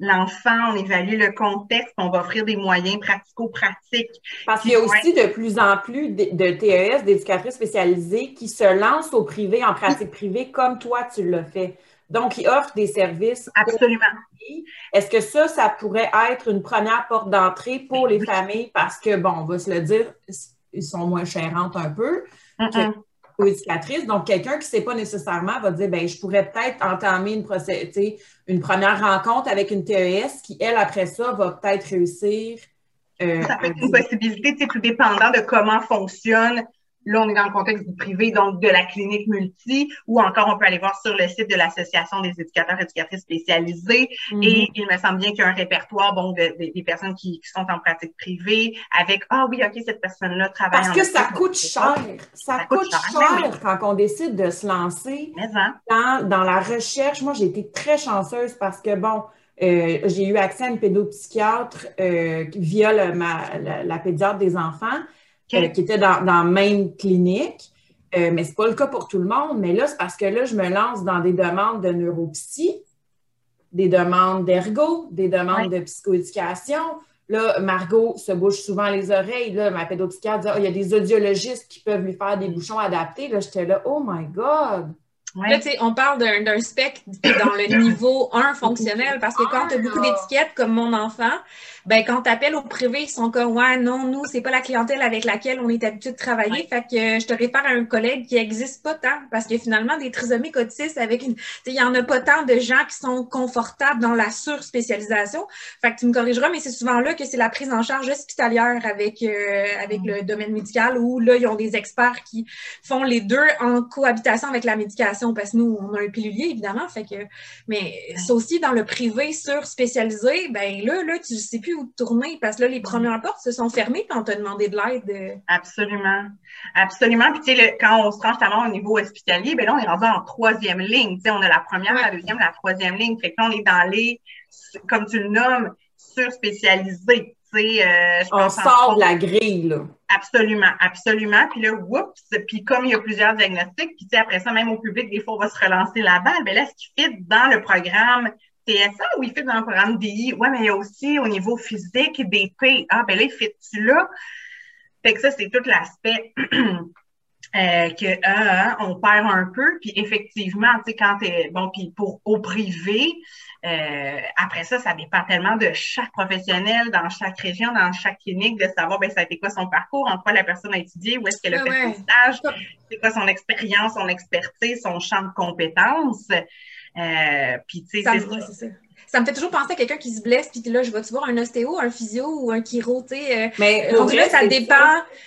l'enfant, on évalue le contexte, on va offrir des moyens pratico-pratiques. Parce qu'il y a aussi de plus en plus de, TES, d'éducatrices spécialisées, qui se lancent au privé, en pratique privée, comme toi, tu l'as fait. Donc, ils offrent des services. Absolument. Est-ce que ça, ça pourrait être une première porte d'entrée pour les familles? Parce que, bon, on va se le dire, ils sont moins chérantes un peu Donc, quelqu'un qui ne sait pas nécessairement va dire, ben je pourrais peut-être entamer une, une première rencontre avec une TES qui, elle, après ça, va peut-être réussir. Euh, ça peut être une possibilité, tout dépendant de comment fonctionne Là, on est dans le contexte du privé, donc de la clinique multi, ou encore on peut aller voir sur le site de l'Association des éducateurs et éducatrices spécialisés. Mhm. Et il me semble bien qu'il y a un répertoire bon, des personnes qui, sont en pratique privée avec Ah oui, OK, cette personne-là travaille Parce que ça coûte cher. Ça, coûte, cher, quand on décide de se lancer hein? dans, dans la recherche. Moi, j'ai été très chanceuse parce que, bon, euh, j'ai eu accès à une pédopsychiatre euh, via la, la, pédiatre des enfants. Euh, qui était dans, dans la même clinique. Euh, mais ce n'est pas le cas pour tout le monde. Mais là, c'est parce que là, je me lance dans des demandes de neuropsy, des demandes d'ergo, des demandes de psychoéducation. Là, Margot se bouche souvent les oreilles. Là, ma pédopsychiatre dit oh, il y a des audiologistes qui peuvent lui faire des bouchons adaptés. Là, j'étais là, oh my God! Là, tu sais, on parle d'un spec dans le niveau 1 fonctionnel parce que quand tu as beaucoup d'étiquettes comme mon enfant, ben quand tu appelles au privé, ils sont comme Ouais, non, nous, c'est pas la clientèle avec laquelle on est habitué de travailler. Fait que je te réfère à un collègue qui n'existe pas tant parce que finalement, des trisomiques autistes avec une. Il y en a pas tant de gens qui sont confortables dans la surspécialisation. Fait que tu me corrigeras, mais c'est souvent là que c'est la prise en charge hospitalière avec, euh, avec le domaine médical où là, ils ont des experts qui font les deux en cohabitation avec la médication parce que nous, on a un pilulier, évidemment. Fait que, mais c'est aussi dans le privé surspécialisé, ben là, là, tu sais plus tourner parce que là, les premières portes se sont fermées quand on t'a demandé de l'aide. Absolument. Absolument. Puis, tu sais, quand on se tellement au niveau hospitalier, ben là, on est rendu en troisième ligne. Tu sais, on a la première, la deuxième, la troisième ligne. Fait que là, on est dans les, comme tu le nommes, surspécialisés. Euh, on sort de la grille, là. Absolument, absolument. Puis là, oups, puis comme il y a plusieurs diagnostics, puis après ça, même au public, des fois, on va se relancer la balle. Ben là, ce qui fit dans le programme TSA ou il fait dans le programme DI? Ouais, mais il y a aussi au niveau physique des P. Ah, ben là, il fait-tu là? Fait que ça, c'est tout l'aspect euh, que euh, hein, on perd un peu. Puis effectivement, tu sais, quand t'es bon, puis pour au privé, euh, après ça, ça dépend tellement de chaque professionnel, dans chaque région, dans chaque clinique, de savoir ben ça a été quoi son parcours, en quoi la personne a étudié, où est-ce qu'elle a ah fait son stage, c'est quoi son expérience, son expertise, son champ de compétences. Euh, puis, tu sais, c'est ça. Ça. Me fait toujours penser à quelqu'un qui se blesse, puis là, je vais-tu voir un ostéo, un physio ou un chiro, tu sais. euh, Mais Rendu là, ça dépend,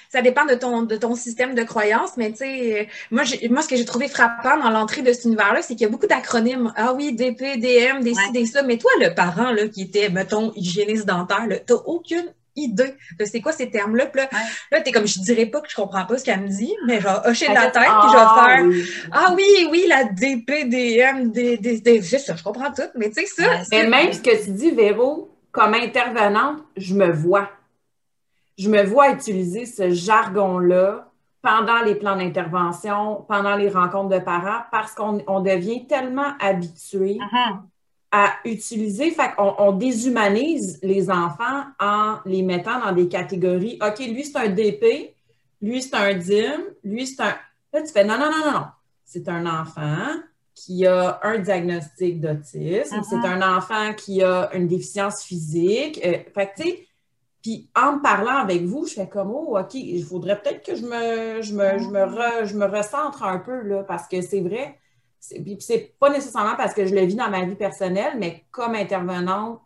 ça dépend de ton, de ton système de croyance, mais tu sais, euh, moi, moi, ce que j'ai trouvé frappant dans l'entrée de cet univers-là, c'est qu'il y a beaucoup d'acronymes. Ah oui, DP, DM, des ci, Ouais. des ça. Mais toi, le parent, là, qui était, mettons, hygiéniste dentaire, là, t'as aucune idée de c'est quoi ces termes-là. Puis là, Ouais. là, t'es comme, je dirais pas que je comprends pas ce qu'elle me dit, mais genre, hocher de la tête, puis je vais faire, oui. ah oui, oui, la DP, DM, des, des, des, ça, je comprends tout. Mais tu sais, ça, Mais même ce que tu dis, Véro, comme intervenante, je me vois. Je me vois utiliser ce jargon-là pendant les plans d'intervention, pendant les rencontres de parents, parce qu'on on devient tellement habitué Mhm. À utiliser, fait qu'on on déshumanise les enfants en les mettant dans des catégories. OK, lui, c'est un DP, lui, c'est un DIM, lui, c'est un. Là, tu fais non, non, non, non, non. C'est un enfant qui a un diagnostic d'autisme, Mhm. c'est un enfant qui a une déficience physique. Euh, fait que, tu sais, puis en me parlant avec vous, je fais comme, oh, OK, il faudrait peut-être que je me, je me, je me, re- je me recentre un peu, là, parce que c'est vrai. Puis c'est pas nécessairement parce que je le vis dans ma vie personnelle, mais comme intervenante,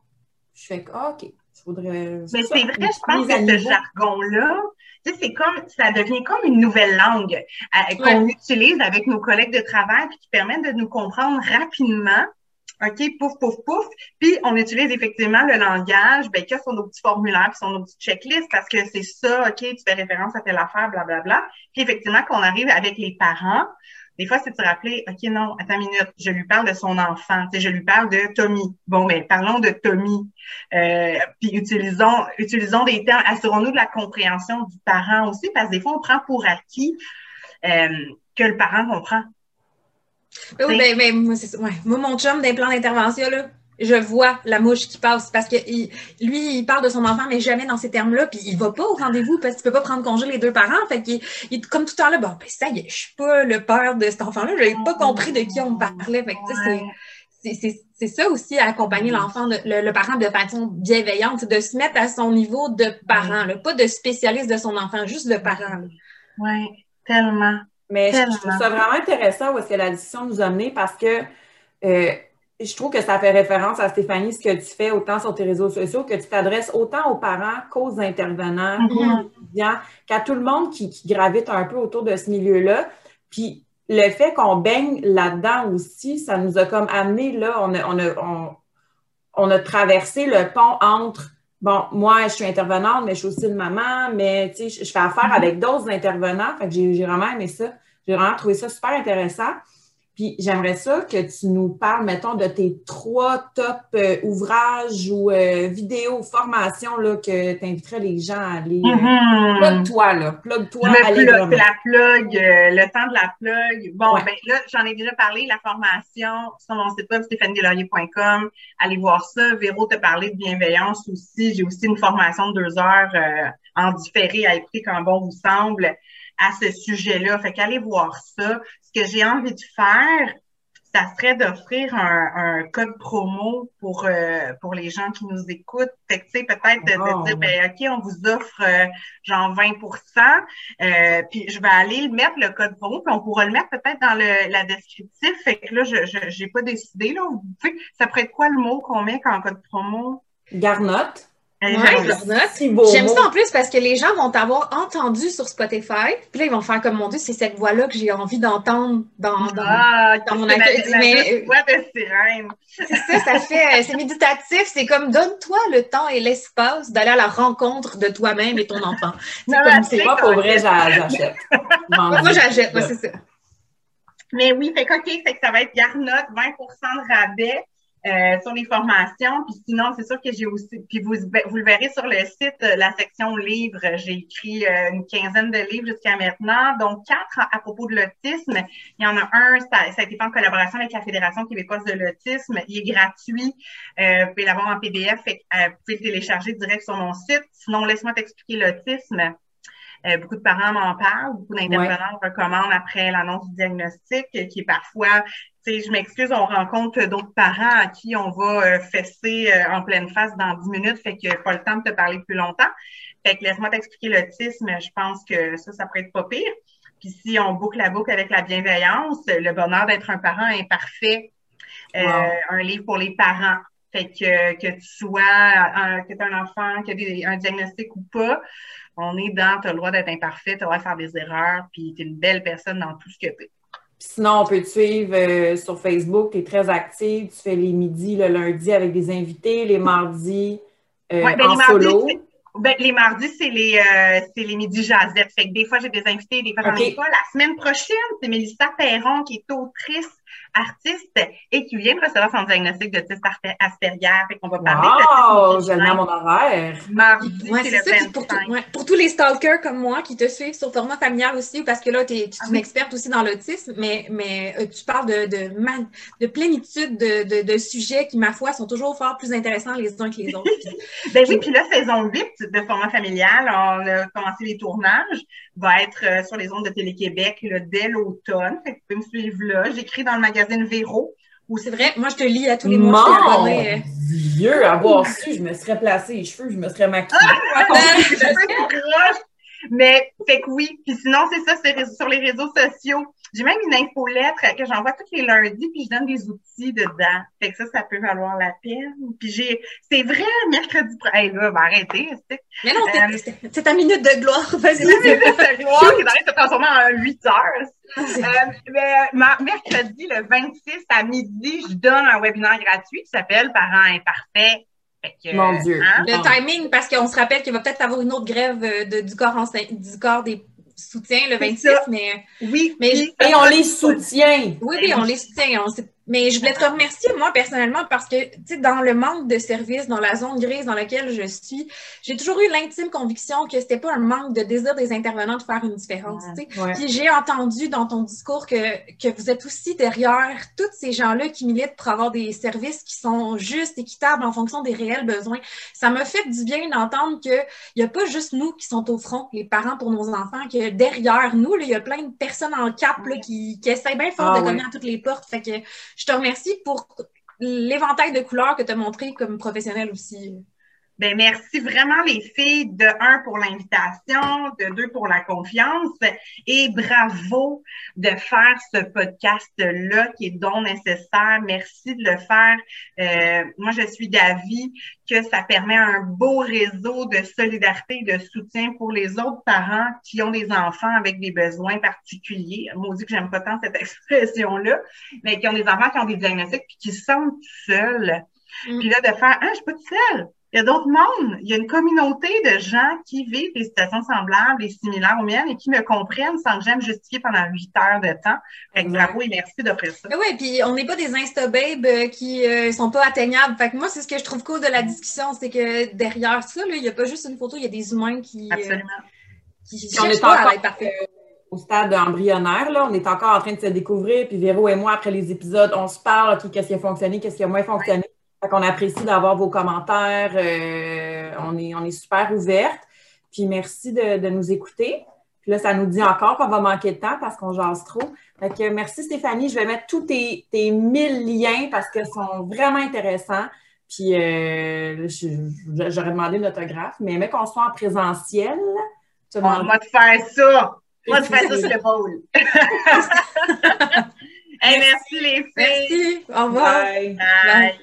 je fais que, ah, OK, il faudrait. Mais c'est vrai, je pense que ce jargon-là, tu sais, c'est comme, ça devient comme une nouvelle langue euh, qu'on utilise avec nos collègues de travail puis qui permet de nous comprendre rapidement. OK, pouf, pouf, pouf. Puis, on utilise effectivement le langage, ben, qui a sur nos petits formulaires puis sur nos petites checklists parce que c'est ça, OK, tu fais référence à telle affaire, blablabla. Puis, effectivement, qu'on arrive avec les parents, des fois, c'est de se rappeler, OK, non, attends une minute, je lui parle de son enfant, je lui parle de Tommy. Bon, mais parlons de Tommy. Euh, puis utilisons, utilisons des termes, assurons-nous de la compréhension du parent aussi, parce que des fois, on prend pour acquis euh, que le parent comprend. Ben oui, ben, ben, moi, c'est ça. Ouais. Moi, mon chum d'un plan d'intervention, là, je vois la mouche qui passe parce que il- lui, il parle de son enfant, mais jamais dans ces termes-là, puis il va pas au rendez-vous parce qu'il peut pas prendre congé les deux parents. Fait qu'il il est comme tout le temps là, bon, ben ça y est, je suis pas le père de cet enfant-là, j'avais pas compris de qui on me parlait. Fait que, tu c'est- Ouais. c'est- c'est c'est ça aussi, accompagner l'enfant, de- le, le parent de façon bienveillante, c'est de se mettre à son niveau de parent, là, pas de spécialiste de son enfant, juste de parent. Ouais, tellement. Mais je, je trouve ça vraiment intéressant où est-ce que la discussion nous a menés parce que euh, je trouve que ça fait référence à Stéphanie, ce que tu fais autant sur tes réseaux sociaux, que tu t'adresses autant aux parents qu'aux intervenants, aux étudiants, qu'à tout le monde qui, qui gravite un peu autour de ce milieu-là. Puis le fait qu'on baigne là-dedans aussi, ça nous a comme amené là, on a, on a, on, on a traversé le pont entre Bon, moi, je suis intervenante, mais je suis aussi une maman, mais tu sais, je, fais affaire avec d'autres intervenants. Fait que j'ai j'ai vraiment aimé ça. J'ai vraiment trouvé ça super intéressant. Puis j'aimerais ça que tu nous parles, mettons, de tes trois top euh, ouvrages ou euh, vidéos, formations là, que tu inviterais les gens à aller. euh, Mhm. Plug-toi, là. Plug-toi, plug, la plug, euh, le temps de la plug. Bon, Ouais. ben là, j'en ai déjà parlé, la formation sur mon site web stéphaniedelorier.com. Allez voir ça. Véro t'a parlé de bienveillance aussi. J'ai aussi une formation de deux heures euh, en différé à écouter quand bon vous semble à ce sujet-là. Fait qu'allez voir ça. Ce que j'ai envie de faire, ça serait d'offrir un, un code promo pour euh, pour les gens qui nous écoutent. Fait que, tu sais, peut-être de, de Oh. dire, ben, OK, on vous offre euh, genre 20% euh, puis je vais aller le mettre, le code promo, puis on pourra le mettre peut-être dans le la descriptif. Fait que là, je je- j'ai pas décidé. Là. Vous pouvez- ça pourrait être quoi le mot qu'on met quand code promo? Garnotte. Euh, Ouais, beau J'aime ça en plus parce que les gens vont t'avoir entendu sur Spotify. Puis là, ils vont faire comme mon Dieu, c'est cette voix-là que j'ai envie d'entendre dans, dans... Ah, dans mon accueil, mais- sirène. C'est ça, ça fait, c'est méditatif. C'est comme donne-toi le temps et l'espace d'aller à la rencontre de toi-même et ton enfant. C'est Moi, pour vrai, j'a- j'achète. Moi, moi, j'achète, moi, c'est ça. Mais oui, fait que, OK, fait que ça va être Garnotte, 20% de rabais euh, sur les formations. Puis sinon, c'est sûr que j'ai aussi, puis vous, vous le verrez sur le site, euh, la section livres, j'ai écrit euh, une quinzaine de livres jusqu'à maintenant, donc quatre à, propos de l'autisme. Il y en a un, ça, ça a été fait en collaboration avec la Fédération québécoise de l'autisme. Il est gratuit. Euh, vous pouvez l'avoir en PDF, fait, euh, vous pouvez le télécharger direct sur mon site. Sinon, laisse-moi t'expliquer l'autisme. Euh, beaucoup de parents m'en parlent, beaucoup d'intervenants recommandent après l'annonce du diagnostic, qui est parfois, tu je m'excuse, on rencontre d'autres parents à qui on va euh, fesser euh, en pleine face dans 10 minutes, fait que pas le temps de te parler plus longtemps. Fait que laisse-moi t'expliquer l'autisme, je pense que ça, ça pourrait être pas pire. Puis si on boucle la boucle avec la bienveillance, le bonheur d'être un parent imparfait, un livre pour les parents. Fait que, que tu sois, un, que tu un enfant, qui a un diagnostic ou pas, on est dans, tu as le droit d'être imparfait, tu as le droit de faire des erreurs, puis tu es une belle personne dans tout ce que tu es. Sinon, on peut te suivre euh, sur Facebook, tu es très active, tu fais les midis le lundi avec des invités, les mardis euh, ben, en solo. Ben, les mardis, c'est les, euh, les midis. Fait que des fois, j'ai des invités, des fois, j'en ai pas. La semaine prochaine, c'est Mélissa Perron, qui est autrice artiste et qui vient de recevoir son diagnostic de type Asperger. Fait qu'on va parler wow, de mon horaire. Mardi, c'est le ça, pour, pour, tous les stalkers comme moi qui te suivent sur format familial aussi, parce que là, tu es, ah une experte aussi dans l'autisme, mais, mais euh, tu parles de, de, de plénitude de, de, de, sujets qui, ma foi, sont toujours fort plus intéressants les uns que les autres. ben oui, puis là, saison 8 de format familial, on a commencé les tournages, va être euh, sur les ondes de Télé-Québec dès l'automne. Fait que vous pouvez me suivre là. J'écris dans le magazine Véro. C'est vrai, moi je te lis à tous les mois. Mon euh. Dieu, avoir su, je me serais placé les cheveux, je me serais maquillée. Ah, mais, fait que oui. Puis sinon, c'est ça, sur les réseaux sociaux. J'ai même une infolettre que j'envoie tous les lundis, puis je donne des outils dedans. Fait que ça, ça peut valoir la peine. Puis j'ai, c'est vrai, mercredi, hey, là, va arrêter. Mais non, c'est euh, ta minute de gloire. C'est ta minute de gloire qui de se transformer en 8 heures. Euh, mais, mercredi, le 26 à midi, je donne un webinaire gratuit qui s'appelle Parents imparfaits mon Dieu. Hein? Le timing, parce qu'on se rappelle qu'il va peut-être avoir une autre grève euh, de, du, corps du corps des soutiens le 26, mais. Oui, mais. Et on les soutient. Oui, oui, on les soutient. On, mais je voulais te remercier, moi, personnellement, parce que, tu sais, dans le manque de services, dans la zone grise dans laquelle je suis, j'ai toujours eu l'intime conviction que c'était pas un manque de désir des intervenants de faire une différence, tu sais. Puis j'ai entendu dans ton discours que, que vous êtes aussi derrière tous ces gens-là qui militent pour avoir des services qui sont justes, équitables en fonction des réels besoins. Ça m'a fait du bien d'entendre qu'il n'y a pas juste nous qui sont au front, les parents pour nos enfants, que derrière nous, il y a plein de personnes en cap là, qui, qui essayent bien fort ah de cogner à toutes les portes. Fait que je te remercie pour l'éventail de couleurs que tu as montré comme professionnel aussi. Ben merci vraiment les filles de un pour l'invitation, de deux pour la confiance et bravo de faire ce podcast là qui est donc nécessaire. Merci de le faire. Euh, moi je suis d'avis que ça permet un beau réseau de solidarité et de soutien pour les autres parents qui ont des enfants avec des besoins particuliers. Moi dit que j'aime pas tant cette expression là, mais qui ont des enfants qui ont des diagnostics puis qui sont seuls. Mm. Puis là de faire ah je suis pas toute seule il y a d'autres mondes. Il y a une communauté de gens qui vivent des situations semblables et similaires aux miennes et qui me comprennent sans que j'aime justifier pendant huit heures de temps. Fait que bravo et merci d'offrir ça. Oui, puis on n'est pas des Insta-babes euh, qui euh, sont pas atteignables. Fait que moi, c'est ce que je trouve cool de la discussion, c'est que derrière ça, il n'y a pas juste une photo, il y a des humains qui. Euh, Absolument. qui on est pas à parfait. au stade embryonnaire, là, on est encore en train de se découvrir. Puis Véro et moi, après les épisodes, on se parle, qu'est-ce qui a fonctionné, qu'est-ce qui a moins fonctionné. On apprécie d'avoir vos commentaires. Euh, on, est, on est super ouverte. Puis merci de, nous écouter. Puis là, ça nous dit encore qu'on va manquer de temps parce qu'on jase trop. Fait que merci Stéphanie. Je vais mettre tous tes, tes 1000 liens parce qu'ils sont vraiment intéressants. Puis euh, j'aurais demandé une autographe, mais mais qu'on soit en présentiel. On va te faire ça. On va te faire ça sur l'épaule. hey, merci les filles. Merci. Au revoir. Bye. Bye.